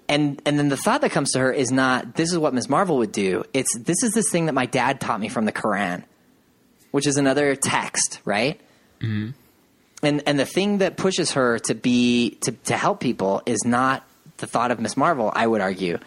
And, and then the thought that comes to her is not, this is what Ms. Marvel would do. It's, this is this thing that my dad taught me from the Quran, which is another text, right? Mm-hmm. And and the thing that pushes her to be to, to help people is not the thought of Miss Marvel. I would argue,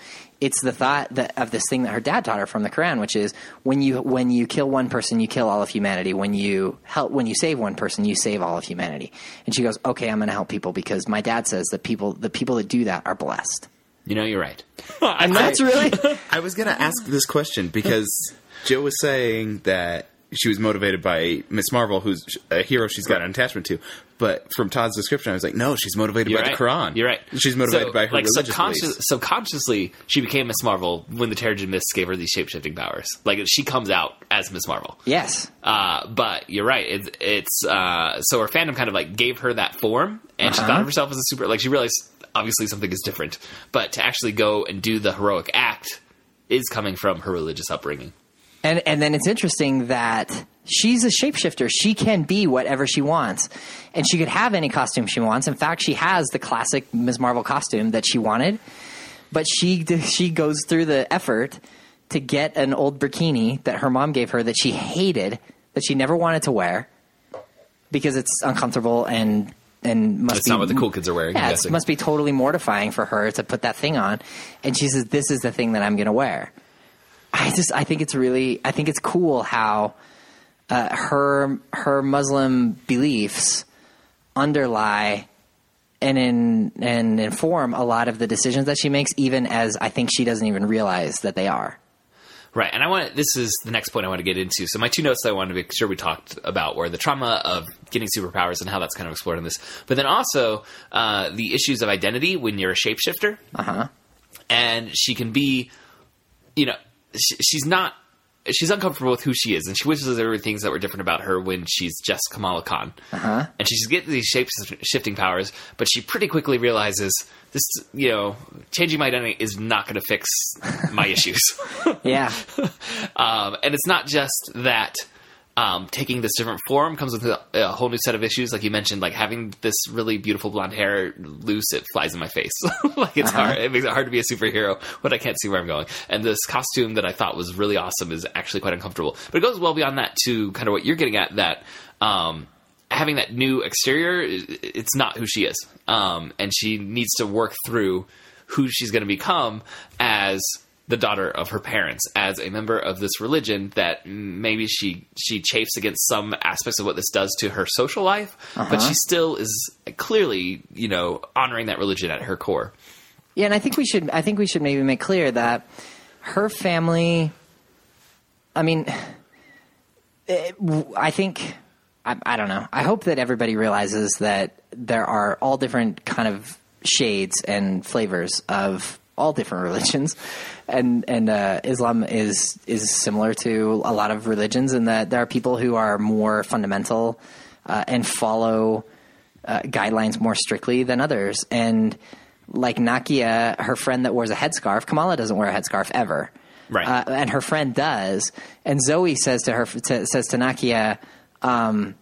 it's the thought that of this thing that her dad taught her from the Quran, which is when you when you kill one person, you kill all of humanity. When you help, when you save one person, you save all of humanity. And she goes, "Okay, I'm going to help people because my dad says that people the people that do that are blessed." You know, you're right. And that's really I was going to ask this question because Joe was saying that she was motivated by Miss Marvel, who's a hero she's got an attachment to. But from Todd's description, I was like, no, she's motivated You're by right. the Quran. You're right. She's motivated So, by her like religious subconscious, beliefs. subconsciously, she became Miss Marvel when the Terrigen Mist gave her these shape shifting powers. Like she comes out as Miss Marvel. yes, Uh, but you're right. It, it's uh, so her fandom kind of like gave her that form, and she Uh-huh. thought of herself as a super. Like she realized obviously something is different, but to actually go and do the heroic act is coming from her religious upbringing. And and then it's interesting that she's a shapeshifter. She can be whatever she wants. And she could have any costume she wants. In fact, she has the classic Ms. Marvel costume that she wanted. But she she goes through the effort to get an old bikini that her mom gave her that she hated, that she never wanted to wear because it's uncomfortable and and must That's be not what the cool kids are wearing. yeah, it must be totally mortifying for her to put that thing on. And she says, "This is the thing that I'm going to wear." I just, I think it's really, I think it's cool how uh, her her Muslim beliefs underlie and in and inform a lot of the decisions that she makes, even as I think she doesn't even realize that they are. Right, and I want this is the next point I want to get into. So my two notes that I wanted to make sure we talked about were the trauma of getting superpowers and how that's kind of explored in this, but then also uh, the issues of identity when you're a shapeshifter, Uh huh. and she can be, you know, she, she's not. She's uncomfortable with who she is, and she wishes there were things that were different about her when she's just Kamala Khan. Uh-huh. And she's getting these shape shifting powers, but she pretty quickly realizes this, you know, changing my identity is not going to fix my issues. Yeah. Um, and it's not just that um, taking this different form comes with a, a whole new set of issues. Like you mentioned, like having this really beautiful blonde hair loose, it flies in my face. like it's hard. It makes it hard to be a superhero when I can't see where I'm going. And this costume that I thought was really awesome is actually quite uncomfortable. But it goes well beyond that to kind of what you're getting at that. Um, Having that new exterior, it's not who she is, um, and she needs to work through who she's going to become as the daughter of her parents, as a member of this religion that maybe she she chafes against some aspects of what this does to her social life, but uh-huh. she still is clearly, you know, honoring that religion at her core. Yeah, and I think we should. I think we should maybe make clear that her family. I mean, it, I think. I, I don't know. I hope that everybody realizes that there are all different kind of shades and flavors of all different religions, and and uh, Islam is is similar to a lot of religions in that there are people who are more fundamental uh, and follow uh, guidelines more strictly than others, and like Nakia, her friend that wears a headscarf, Kamala doesn't wear a headscarf ever. Right. Uh, and her friend does. And Zoe says to her, to, says to Nakia, um,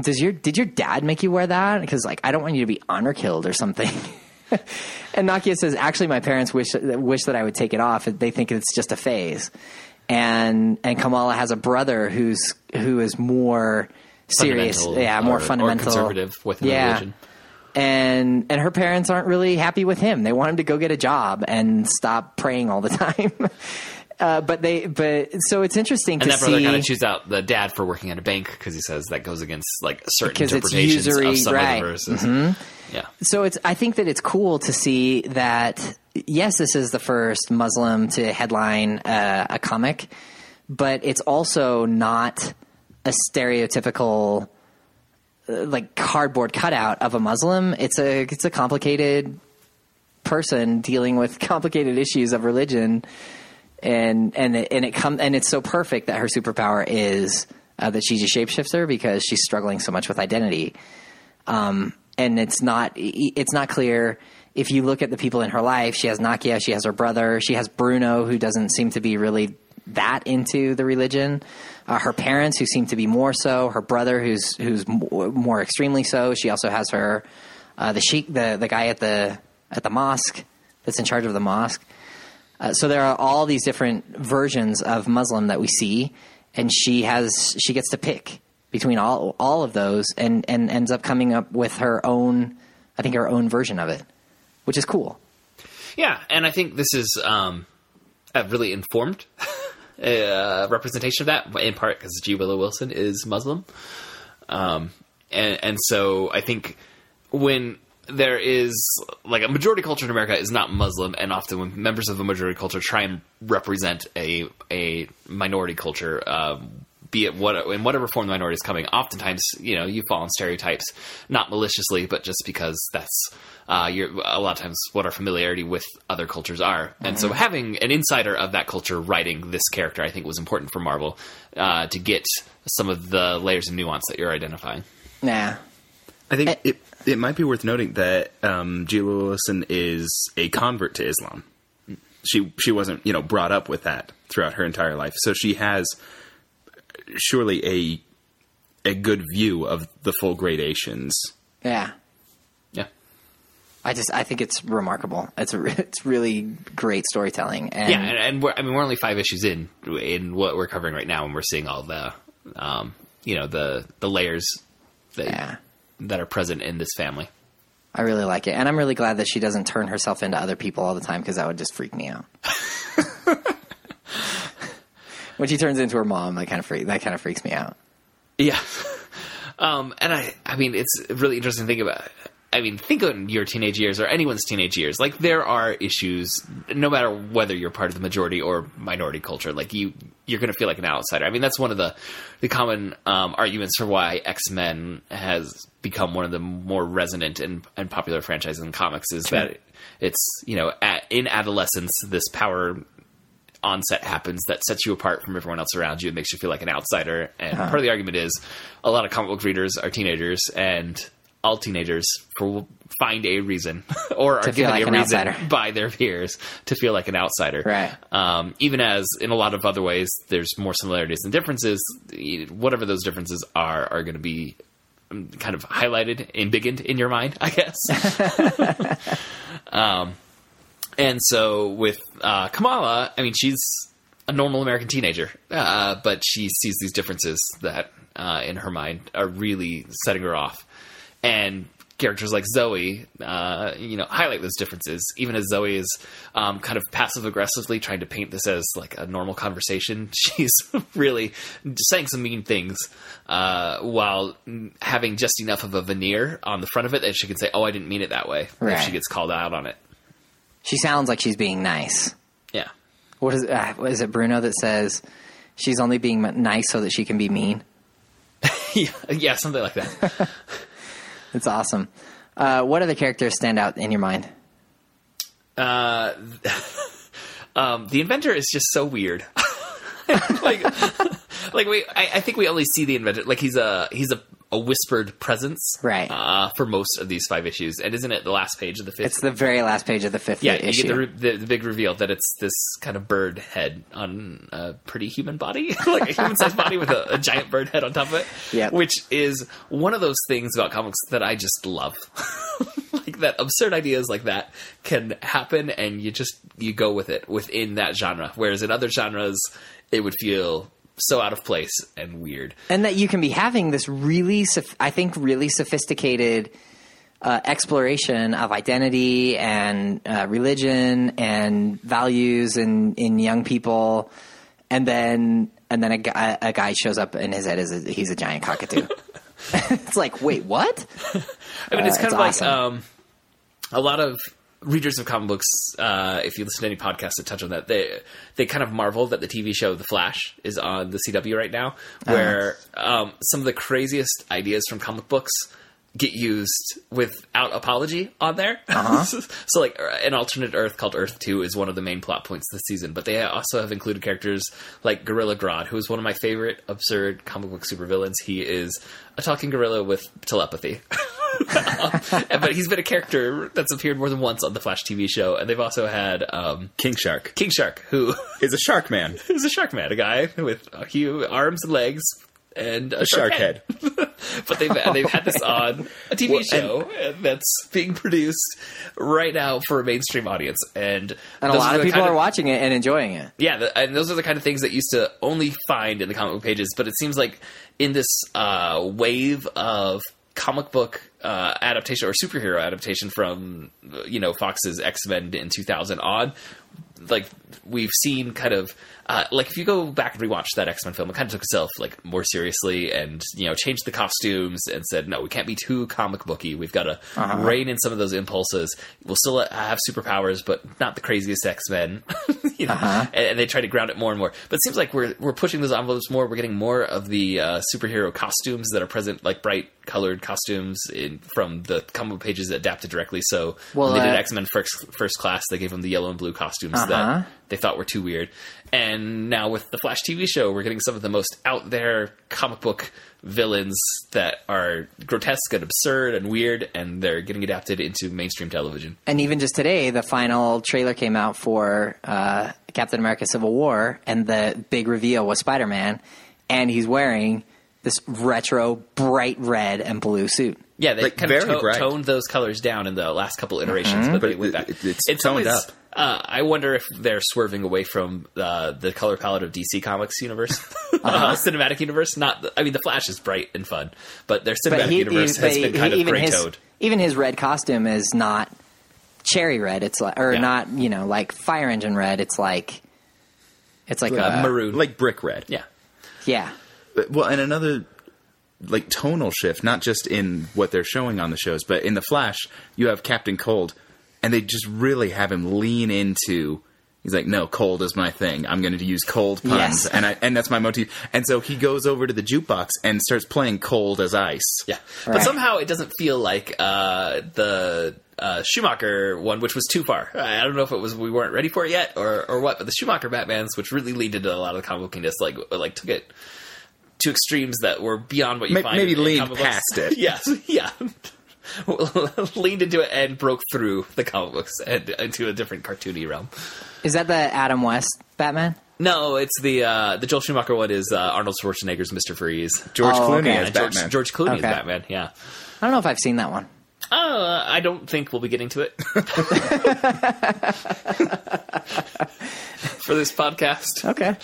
does your, did your dad make you wear that? Because like, I don't want you to be honor killed or something. and Nakia says, actually, my parents wish, wish that I would take it off. They think it's just a phase. And, and Kamala has a brother who's, who is more serious. Yeah, more or- or fundamental. conservative within the yeah religion. and and her parents aren't really happy with him. They want him to go get a job and stop praying all the time. Uh, but they, but so it's interesting to see. And to that brother kind of chews out the dad for working at a bank because he says that goes against like certain interpretations usury, of some right. Mm-hmm. of the verses. Yeah. so it's I think that it's cool to see that yes, this is the first Muslim to headline uh, a comic, but it's also not a stereotypical uh, like cardboard cutout of a Muslim. It's a it's a complicated person dealing with complicated issues of religion, and and it, and it come and it's so perfect that her superpower is uh, that she's a shapeshifter because she's struggling so much with identity um, and it's not it's not clear if you look at the people in her life. She has Nakia, she has her brother, she has Bruno, who doesn't seem to be really that into the religion. Uh, her parents, who seem to be more so. Her brother, who's who's more extremely so. She also has her uh, the sheik, the the guy at the at the mosque that's in charge of the mosque. Uh, so there are all these different versions of Muslim that we see, and she has she gets to pick between all all of those, and and ends up coming up with her own, I think her own version of it, which is cool. Yeah, and I think this is um, a really informed uh, representation of that, in part because G. Willow Wilson is Muslim, um, and and so I think when there is like a majority culture in America is not Muslim, and often when members of a majority culture try and represent a a minority culture. Um, be it what in whatever form the minority is coming, oftentimes you know you fall on stereotypes, not maliciously, but just because that's uh, you're, a lot of times what our familiarity with other cultures are. And so having an insider of that culture writing this character, I think, was important for Marvel uh, to get some of the layers of nuance that you're identifying. Nah, I think Eh. it it might be worth noting that um, Gia Wilson is a convert to Islam. She she wasn't you know brought up with that throughout her entire life, so she has surely a a good view of the full gradations. yeah. Yeah. I just I think it's remarkable. It's a it's really great storytelling. And Yeah, and, and we're, I mean, we're only five issues in in what we're covering right now, and we're seeing all the, um, you know, the the layers that Yeah. that are present in this family. I really like it, and I'm really glad that she doesn't turn herself into other people all the time because that would just freak me out. when she turns into her mom, that kind of freak that kind of freaks me out. Yeah. Um, and I, I mean, it's really interesting to think about. I mean, think on your teenage years or anyone's teenage years. Like, there are issues, no matter whether you're part of the majority or minority culture. Like, you, you're going to feel like an outsider. I mean, that's one of the, the common um, arguments for why X Men has become one of the more resonant and, and popular franchises in comics is that it's, you know, at, in adolescence, this power onset happens that sets you apart from everyone else around you and makes you feel like an outsider. And part of the argument is a lot of comic book readers are teenagers, and all teenagers for find a reason or are given like a reason outsider. by their peers to feel like an outsider. Right. Um, even as in a lot of other ways, there's more similarities than differences. Whatever those differences are, are going to be um, kind of highlighted and biggened in your mind, I guess. And so with uh, Kamala, I mean, she's a normal American teenager, uh, but she sees these differences that, uh, in her mind, are really setting her off. And characters like Zoe, uh, you know, highlight those differences. Even as Zoe is um, kind of passive aggressively trying to paint this as like a normal conversation, she's really saying some mean things uh, while having just enough of a veneer on the front of it that she can say, "Oh, I didn't mean it that way." If she gets called out on it, She sounds like she's being nice. yeah. What is, uh, what is it, Bruno, that says she's only being nice so that she can be mean? yeah, yeah, something like that. It's awesome. Uh, what other characters stand out in your mind? Uh, um, the inventor is just so weird. like, like we, I, I think we only see the inventor. Like he's a he's a, a whispered presence, Right. Uh, for most of these five issues, and isn't it the last page of the fifth? It's the very last page of the fifth yeah, issue. you get the, the the big reveal that it's this kind of bird head on a pretty human body, like a human sized body with a, a giant bird head on top of it. Yep. which is one of those things about comics that I just love. like that absurd ideas like that can happen, and you just you go with it within that genre. Whereas in other genres, it would feel so out of place and weird. and that you can be having this really, I think, really sophisticated uh, exploration of identity and uh, religion and values in in young people, and then and then a guy, a guy shows up and his head is a, he's a giant cockatoo. it's like, wait, what? I mean, it's Uh, kind it's of like um, a lot of readers of comic books. Uh, if you listen to any podcasts that touch on that, they they kind of marvel that the TV show The Flash is on the CW right now, where um, some of the craziest ideas from comic books get used without apology on there. so, like, an alternate Earth called Earth Two is one of the main plot points this season. But they also have included characters like Gorilla Grodd, who is one of my favorite absurd comic book supervillains. He is a talking gorilla with telepathy. but he's been a character that's appeared more than once on the Flash TV show, and they've also had um, King Shark King Shark, who is a shark man. is a shark man, a guy with uh, huge arms and legs and a, Shark head. but they've they've had this on a TV Well, show and that's being produced right now for a mainstream audience, and And a lot of people kind are watching it and enjoying it. yeah, the, and those are the kind of things that used to only find in the comic book pages. But it seems like in this uh, wave of comic book uh, adaptation or superhero adaptation from you know Fox's X Men in 2000 on, like we've seen kind of uh, like if you go back and rewatch that X Men film, it kind of took itself like more seriously and you know changed the costumes and said no, we can't be too comic booky. We've got to rein in some of those impulses. We'll still uh, have superpowers, but not the craziest X Men. you know, and, and they try to ground it more and more. But it seems like we're we're pushing those envelopes more. We're getting more of the uh, superhero costumes that are present, like bright colored costumes in, from the comic pages adapted directly. So Well, when they did uh, X Men first first class, they gave them the yellow and blue costumes Uh-huh. That they thought were too weird. And now with the Flash TV show, we're getting some of the most out there comic book villains that are grotesque and absurd and weird, and they're getting adapted into mainstream television. And even just today, the final trailer came out for uh, Captain America: Civil War, and the big reveal was Spider Man, and he's wearing this retro bright red and blue suit. Yeah, they Like, kind of to- toned those colors down in the last couple iterations, but, But they went back. it- it's In some toned ways, up. Uh, I wonder if they're swerving away from uh, the color palette of DC Comics universe, uh, cinematic universe. Not, the, I mean, the Flash is bright and fun, but their cinematic universe but has been kind of even gray his toned. even his red costume is not cherry red. It's like or Yeah. not you know like fire engine red. It's like it's like Uh, a maroon, like brick red. yeah, yeah. But- Well, and another like tonal shift, not just in what they're showing on the shows, but in the Flash, you have Captain Cold, and they just really have him lean into. He's like, no, cold is my thing. I'm going to use cold puns, Yes. and I and that's my motif. And so he goes over to the jukebox and starts playing "Cold as Ice." yeah. But somehow it doesn't feel like uh, the uh, Schumacher one, which was too far. I don't know if it was we weren't ready for it yet or or what. But the Schumacher Batman's, which really leaned into a lot of the comic bookiness, like like took it to extremes that were beyond what you May- find. maybe in, in leaned comic books. past it. yes, yeah. leaned into it and broke through the comic books and into a different cartoony realm. Is that the Adam West Batman? No, it's the uh, the Joel Schumacher one is uh, Arnold Schwarzenegger's Mr. Freeze. George Oh, Clooney okay. as And George, Batman. George Clooney is Okay. Batman. Yeah. I don't know if I've seen that one. Uh, I don't think we'll be getting to it for this podcast, Okay.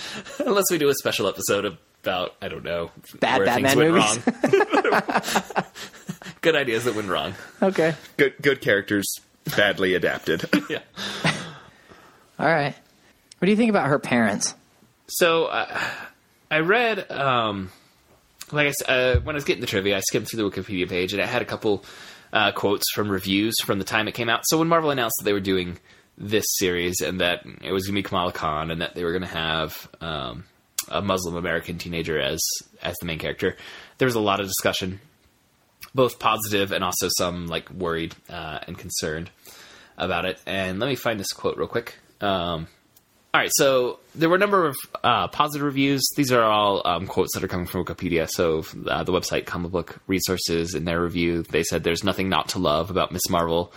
unless we do a special episode about I don't know Bad where Batman things went movies? wrong. good ideas that went wrong. Okay. Good good characters, badly adapted. Yeah. All right. What do you think about her parents? So uh, I read, um, like I s- uh, when I was getting the trivia, I skimmed through the Wikipedia page and it had a couple uh, quotes from reviews from the time it came out. So when Marvel announced that they were doing this series and that it was going to be Kamala Khan and that they were going to have um, a Muslim American teenager as as the main character, there was a lot of discussion, both positive and also some like worried uh, and concerned about it. And let me find this quote real quick. Um, all right, so there were a number of uh, positive reviews. These are all um, quotes that are coming from Wikipedia. So uh, the website Comic Book Resources, in their review, they said there's nothing not to love about Miss Marvel.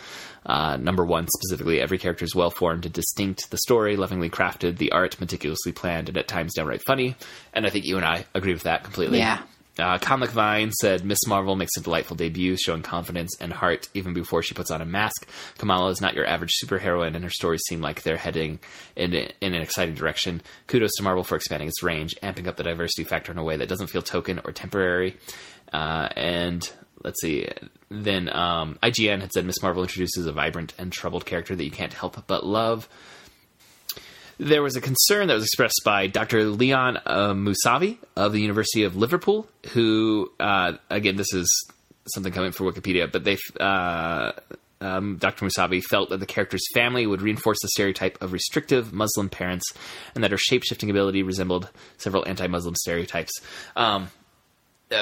Uh, number one, specifically, every character is well formed and distinct. The story, lovingly crafted. The art, meticulously planned and at times downright funny. And I think you and I agree with that completely. Yeah. Uh, Comic Vine said Miss Marvel makes a delightful debut, showing confidence and heart even before she puts on a mask. Kamala is not your average superheroine, and her stories seem like they're heading in, in an exciting direction. Kudos to Marvel for expanding its range, amping up the diversity factor in a way that doesn't feel token or temporary. Uh, and let's see, then um, IGN had said Miss Marvel introduces a vibrant and troubled character that you can't help but love there was a concern that was expressed by Dr. Leon uh, Moosavi of the University of Liverpool, who, uh, again, this is something coming from Wikipedia, but they, uh, um, Dr. Moosavi felt that the character's family would reinforce the stereotype of restrictive Muslim parents, and that her shape-shifting ability resembled several anti-Muslim stereotypes. Um,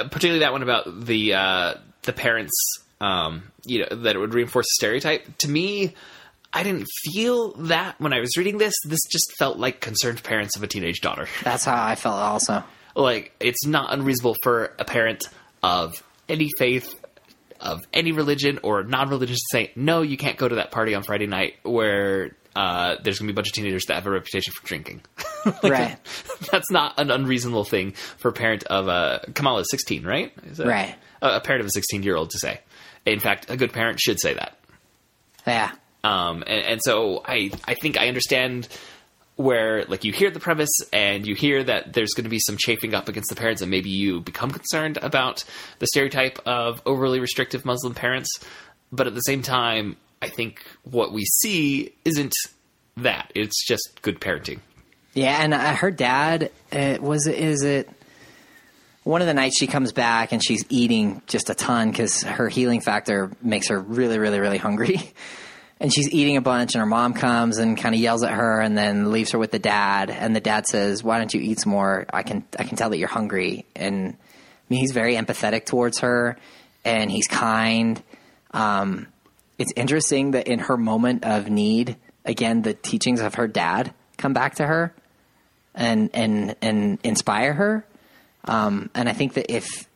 particularly that one about the uh, the parents, um, you know, that it would reinforce the stereotype. To me, I didn't feel that when I was reading this. This just felt like concerned parents of a teenage daughter. That's how I felt also. like it's not unreasonable for a parent of any faith of any religion or non-religious to say no you can't go to that party on friday night where uh, there's going to be a bunch of teenagers that have a reputation for drinking Right. that's not an unreasonable thing for a parent of a kamala is 16 right Is Right. a, a parent of a 16 year old to say in fact a good parent should say that Yeah. um, and, and so I, I think I understand where like you hear the premise and you hear that there's going to be some chafing up against the parents and maybe you become concerned about the stereotype of overly restrictive Muslim parents. But at the same time, I think what we see isn't that. It's just good parenting. Yeah, and her dad uh, was it is it one of the nights she comes back and she's eating just a ton because her healing factor makes her really, really, really hungry. And she's eating a bunch, and her mom comes and kind of yells at her, and then leaves her with the dad. And the dad says, "Why don't you eat some more? I can, I can tell that you're hungry." And I mean, he's very empathetic towards her, and he's kind. Um, it's interesting that in her moment of need, again, the teachings of her dad come back to her and and and inspire her. Um, and I think that if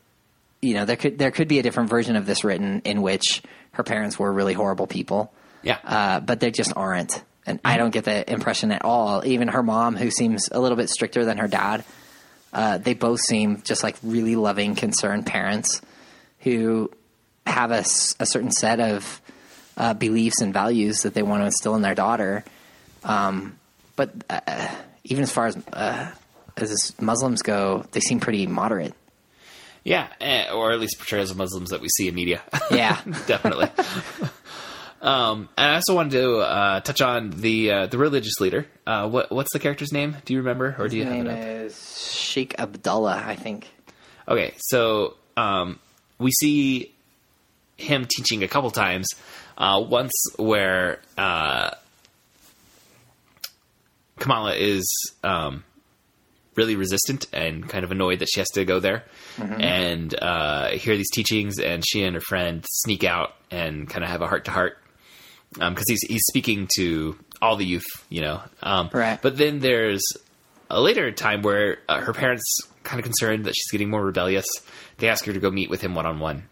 you know, there could there could be a different version of this written in which her parents were really horrible people, Yeah. uh, but they just aren't. And I don't get the impression at all. Even her mom, who seems a little bit stricter than her dad, uh, they both seem just like really loving, concerned parents who have a, a certain set of uh, beliefs and values that they want to instill in their daughter. Um, but uh, even as far as uh, as Muslims go, they seem pretty moderate. yeah. eh, Or at least portrayals of Muslims that we see in media. Yeah. definitely. um, and I also wanted to uh, touch on the uh, the religious leader. Uh, what what's the character's name? Do you remember, or do you His have name it up? is Sheikh Abdullah, I think. Okay, so um, we see him teaching a couple times. Uh, once where uh, Kamala is um, really resistant and kind of annoyed that she has to go there and uh, hear these teachings, and she and her friend sneak out and kind of have a heart to heart because he's he's speaking to all the youth, you know. Um, Right. But then there's a later time where uh, her parents kind of concerned that she's getting more rebellious. They ask her to go meet with him one on one.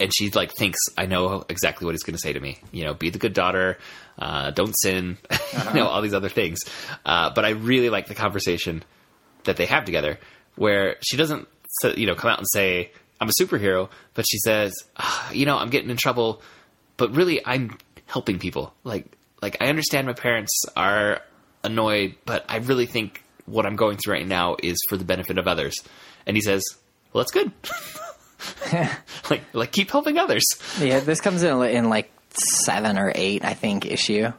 And she like thinks, I know exactly what he's going to say to me. You know, be the good daughter, uh, don't sin, you know, all these other things. Uh, but I really like the conversation that they have together, where she doesn't, you know, come out and say, "I'm a superhero," but she says, "Ah, "You know, I'm getting in trouble, but really, I'm helping people. Like, like I understand my parents are annoyed, but I really think what I'm going through right now is for the benefit of others." And he says, "Well, that's good." like like keep helping others. Yeah, this comes in in like seven or eight, I think, issue.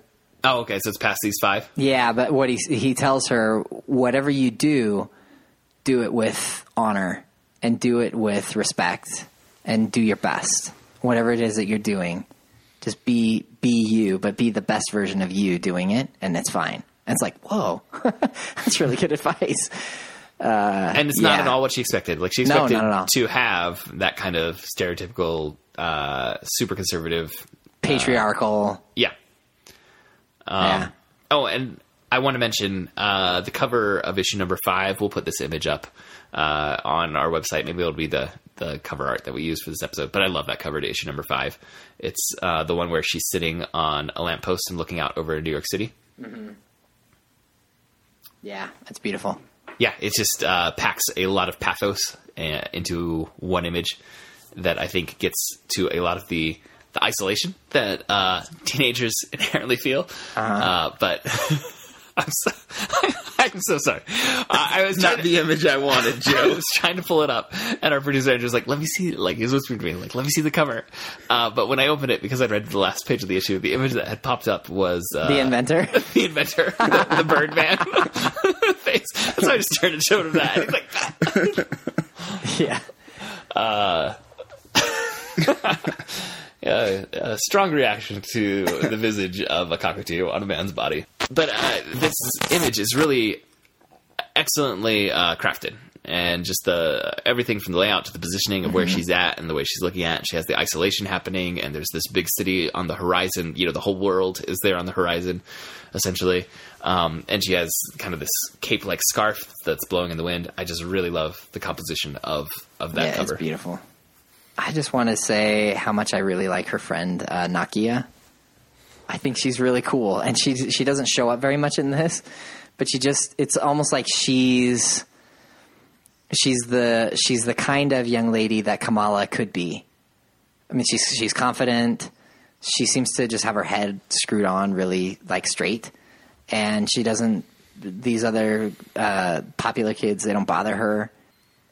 Oh, okay, so it's past these five. Yeah, but what he he tells her, whatever you do, do it with honor and do it with respect and do your best. Whatever it is that you're doing, just be be you, but be the best version of you doing it, and it's fine. And it's like, whoa, that's really good advice. And it's not at all what she expected. Like she expected all. to have that kind of stereotypical, uh, super conservative. Patriarchal. Yeah. yeah. Oh, and I want to mention uh, the cover of issue number five. We'll put this image up uh, on our website. Maybe it'll be the the cover art that we use for this episode. But I love that cover to issue number five. It's uh, the one where she's sitting on a lamppost and looking out over New York City. Yeah, it's beautiful. Yeah, it just uh, packs a lot of pathos uh, into one image that I think gets to a lot of the the isolation that uh, teenagers inherently feel. uh but I'm so I'm so sorry. Uh, I was Not to, the image I wanted, I Joe. was trying to pull it up, and our producer was like, "Let me see." Like he was whispering to me, "Like let me see the cover." Uh, but when I opened it, because I'd read the last page of the issue, the image that had popped up was uh, The inventor. the inventor, the, the bird face. So I just turned and showed him that. He's like, yeah. uh, a strong reaction to the visage of a cockatoo on a man's body. But uh, this image is really excellently uh, crafted. And just the everything from the layout to the positioning of where she's at and the way she's looking at. She has the isolation happening, and there's this big city on the horizon. You know, the whole world is there on the horizon, essentially. Um, and she has kind of this cape-like scarf that's blowing in the wind. I just really love the composition of of that yeah, cover. it's beautiful. I just want to say how much I really like her friend uh, Nakia. I think she's really cool, and she she doesn't show up very much in this, but she just it's almost like she's she's the she's the kind of young lady that Kamala could be. I mean, she's she's confident. She seems to just have her head screwed on really like straight, and she doesn't. These other uh, popular kids, they don't bother her,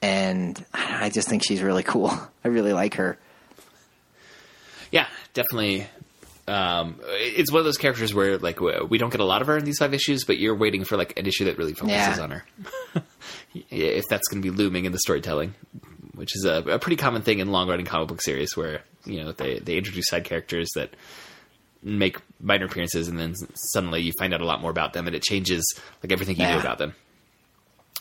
and I just think she's really cool. I really like her. Yeah, definitely. Um, it's one of those characters where like we don't get a lot of her in these five issues, but you're waiting for like an issue that really focuses Yeah. on her. if that's going to be looming in the storytelling, which is a, a pretty common thing in long running comic book series, where you know they they introduce side characters that make minor appearances, and then suddenly you find out a lot more about them, and it changes like everything you Yeah. knew about them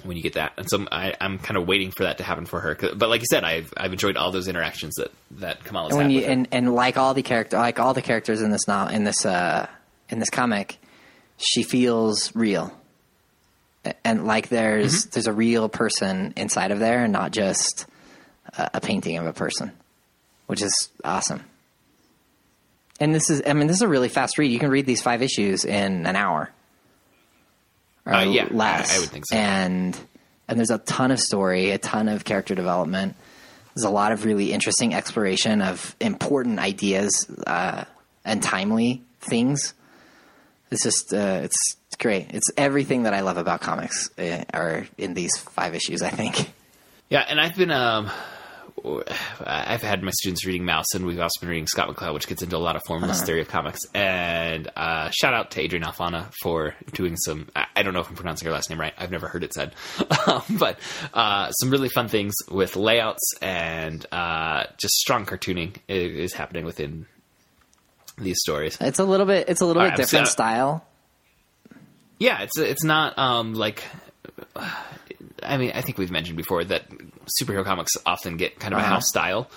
when you get that. And so I, I'm kind of waiting for that to happen for her. But like you said, I've I've enjoyed all those interactions that that Kamala's And when had you and, and like all the character like all the characters in this now in this uh, in this comic, she feels real. And like there's Mm-hmm. there's a real person inside of there, and not just a, a painting of a person, which is awesome. And this is I mean this is a really fast read. You can read these five issues in an hour. Or Uh, yeah, less. I- I would think so. And and there's a ton of story, a ton of character development. There's a lot of really interesting exploration of important ideas uh, and timely things. It's just uh, it's, great. It's everything that I love about comics uh, are in these five issues. I think. Yeah, and I've been um, I've had my students reading Maus, and we've also been reading Scott McCloud, which gets into a lot of formalist theory of comics. And uh, shout out to Adrian Alphona for doing some. I don't know if I'm pronouncing her last name right. I've never heard it said, but uh, some really fun things with layouts and uh, just strong cartooning is happening within these stories. It's a little bit. It's a little All bit right, different so- style. Yeah, it's it's not um like I mean, I think we've mentioned before that superhero comics often get kind of a Uh-huh. house style,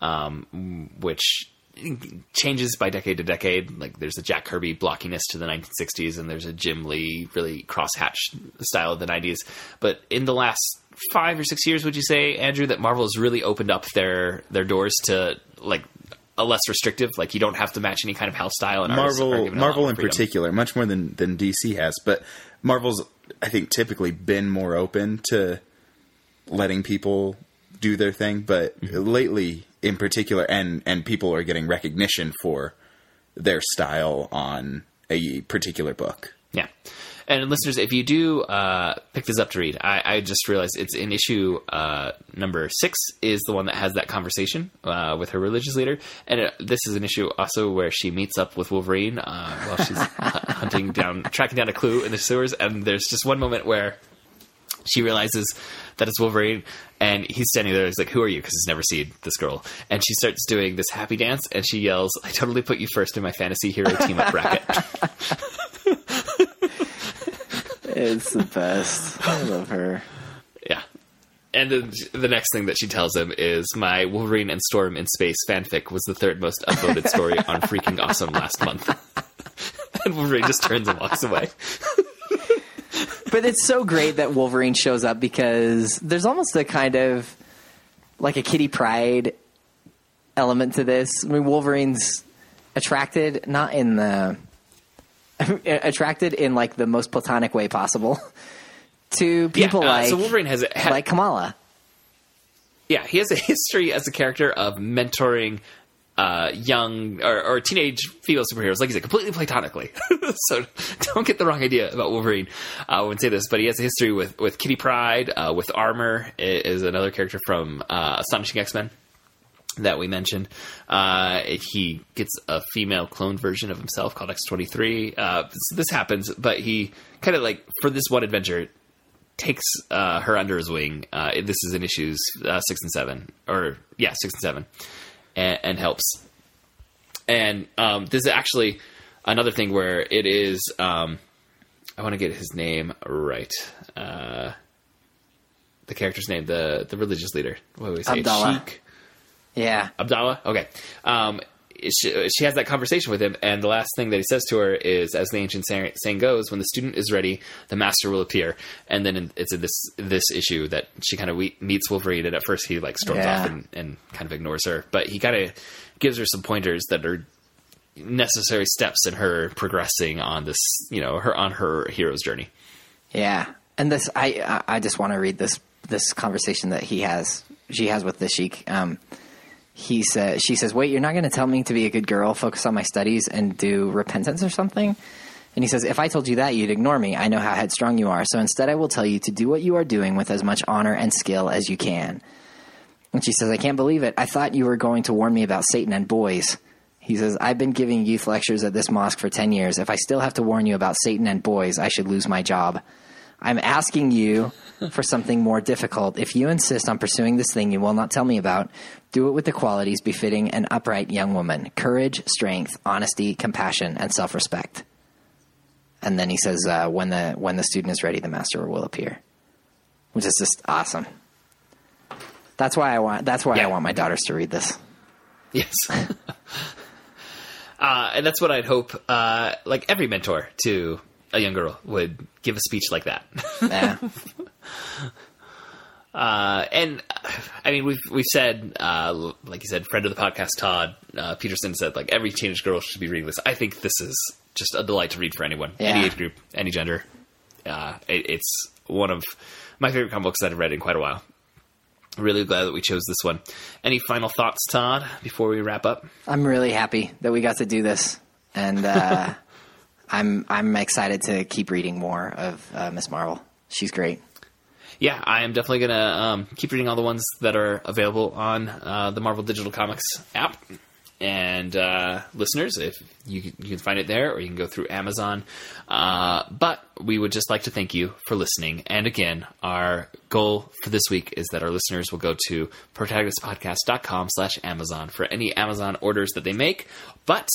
um, which changes by decade to decade. Like there's a Jack Kirby blockiness to the 1960s, and there's a Jim Lee really crosshatch style of the 90s. But in the last five or six years, would you say, Andrew, that Marvel has really opened up their their doors to like a less restrictive? Like you don't have to match any kind of house style. And Marvel, a Marvel in freedom. particular, much more than than DC has, but Marvel's I think typically been more open to letting people do their thing, but Mm-hmm. lately in particular and and people are getting recognition for their style on a particular book. Yeah. And listeners, if you do uh, pick this up to read, I, I just realized it's in issue uh, number six is the one that has that conversation uh, with her religious leader, and it, this is an issue also where she meets up with Wolverine uh, while she's hunting down, tracking down a clue in the sewers, and there's just one moment where she realizes that it's Wolverine, and he's standing there. He's like, "Who are you?" Because he's never seen this girl, and she starts doing this happy dance, and she yells, "I totally put you first in my fantasy hero team up bracket." It's the best. I love her. yeah. And then the next thing that she tells him is my Wolverine and Storm in Space fanfic was the third most upvoted story on Freaking Awesome last month. and Wolverine just turns and walks away. But it's so great that Wolverine shows up because there's almost a kind of like a Kitty Pryde element to this. I mean, Wolverine's attracted not in the attracted in like the most platonic way possible to people yeah, uh, like so Wolverine has like Kamala. yeah, he has a history as a character of mentoring uh, young or, or teenage female superheroes, like you said, completely platonically. so don't get the wrong idea about Wolverine uh, when say this, but he has a history with with Kitty Pryde, uh, with Armor is another character from uh, Astonishing X Men that we mentioned. Uh, he gets a female cloned version of himself called X twenty three. This this happens, but he kind of like for this one adventure takes uh, her under his wing. Uh, this is in issues uh, six and seven, or yeah, six and seven, and, and helps. And um, this is actually another thing where it is. Um, I want to get his name right. Uh, the character's name, the the religious leader. What would we say? Abdallah. Sheik Yeah, Abdallah. Okay. Um, she, she has that conversation with him, and the last thing that he says to her is, "As the ancient saying, goes, when the student is ready, the master will appear." And then in, it's in this this issue that she kind of we, meets Wolverine, and at first he like storms Yeah. off and, and kind of ignores her, but he kind of gives her some pointers that are necessary steps in her progressing on this, you know, her on her hero's journey. yeah. And this, I, I I just want to read this this conversation that he has, she has with the Sheik. Um, he says, she says, "Wait, you're not going to tell me to be a good girl, focus on my studies, and do repentance or something?" And he says, "If I told you that, you'd ignore me. I know how headstrong you are. So instead, I will tell you to do what you are doing with as much honor and skill as you can." And she says, "I can't believe it. I thought you were going to warn me about Satan and boys." He says, "I've been giving youth lectures at this mosque for ten years. If I still have to warn you about Satan and boys, I should lose my job." I'm asking you for something more difficult. If you insist on pursuing this thing you will not tell me about, do it with the qualities befitting an upright young woman courage, strength, honesty, compassion, and self respect. And then he says, uh, when, the, when the student is ready, the master will appear, which is just awesome. That's why I want. That's why Yeah. I want my daughters to read this. Yes. uh, and that's what I'd hope, uh, like every mentor to a young girl would give a speech like that. Yeah, Uh, and uh, I mean, we've we've said, uh, like you said, friend of the podcast, Todd uh, Peterson said, like every teenage girl should be reading this. I think this is just a delight to read for anyone, any age group, any gender. Uh, it, it's one of my favorite comic books that I've read in quite a while. Really glad that we chose this one. Any final thoughts, Todd, before we wrap up? I'm really happy that we got to do this, and uh, I'm I'm excited to keep reading more of uh, Miss Marvel. She's great. yeah, I am definitely gonna um, keep reading all the ones that are available on uh, the Marvel Digital Comics app. And uh, listeners, if you you can find it there, or you can go through Amazon. Uh, but we would just like to thank you for listening. And again, our goal for this week is that our listeners will go to protagonistpodcast.com slash Amazon for any Amazon orders that they make. But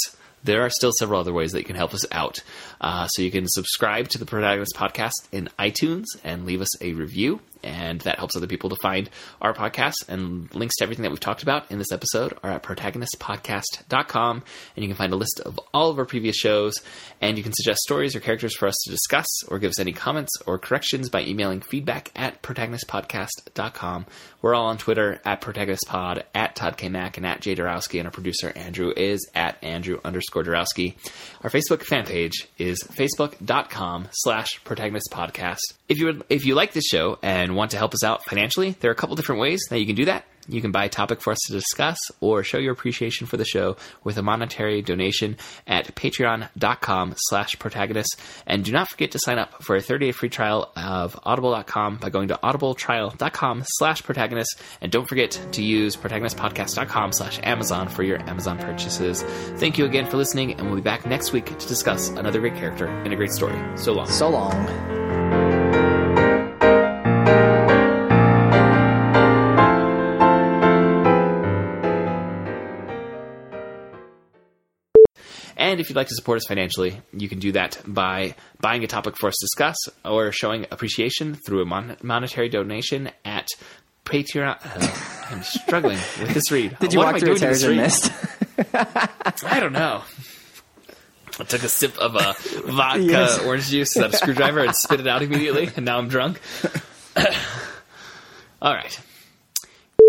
there are still several other ways that you can help us out. Uh, so you can subscribe to the Protagonist Podcast in iTunes and leave us a review. And that helps other people to find our podcast. And links to everything that we've talked about in this episode are at protagonistpodcast.com. And you can find a list of all of our previous shows. And you can suggest stories or characters for us to discuss or give us any comments or corrections by emailing feedback at protagonistpodcast.com. We're all on Twitter at protagonistpod, at Todd K. Mack, and at Jay Dorowski. And our producer, Andrew, is at Andrew underscore Dorowski. Our Facebook fan page is facebook.com slash protagonist podcast. If you if you like this show and want to help us out financially, there are a couple different ways that you can do that. You can buy a topic for us to discuss or show your appreciation for the show with a monetary donation at patreon.com slash protagonist. And do not forget to sign up for a 30-day free trial of audible.com by going to audibletrial.com slash protagonist. And don't forget to use protagonistpodcast.com slash Amazon for your Amazon purchases. Thank you again for listening, and we'll be back next week to discuss another great character and a great story. So long. So long. And if you'd like to support us financially, you can do that by buying a topic for us to discuss or showing appreciation through a mon- monetary donation at Patreon. Uh, I'm struggling with this read. Did you What walk through a doing to this Terrigen read? mist? I don't know. I took a sip of a vodka Yes. orange juice without a screwdriver and spit it out immediately, and now I'm drunk. All right.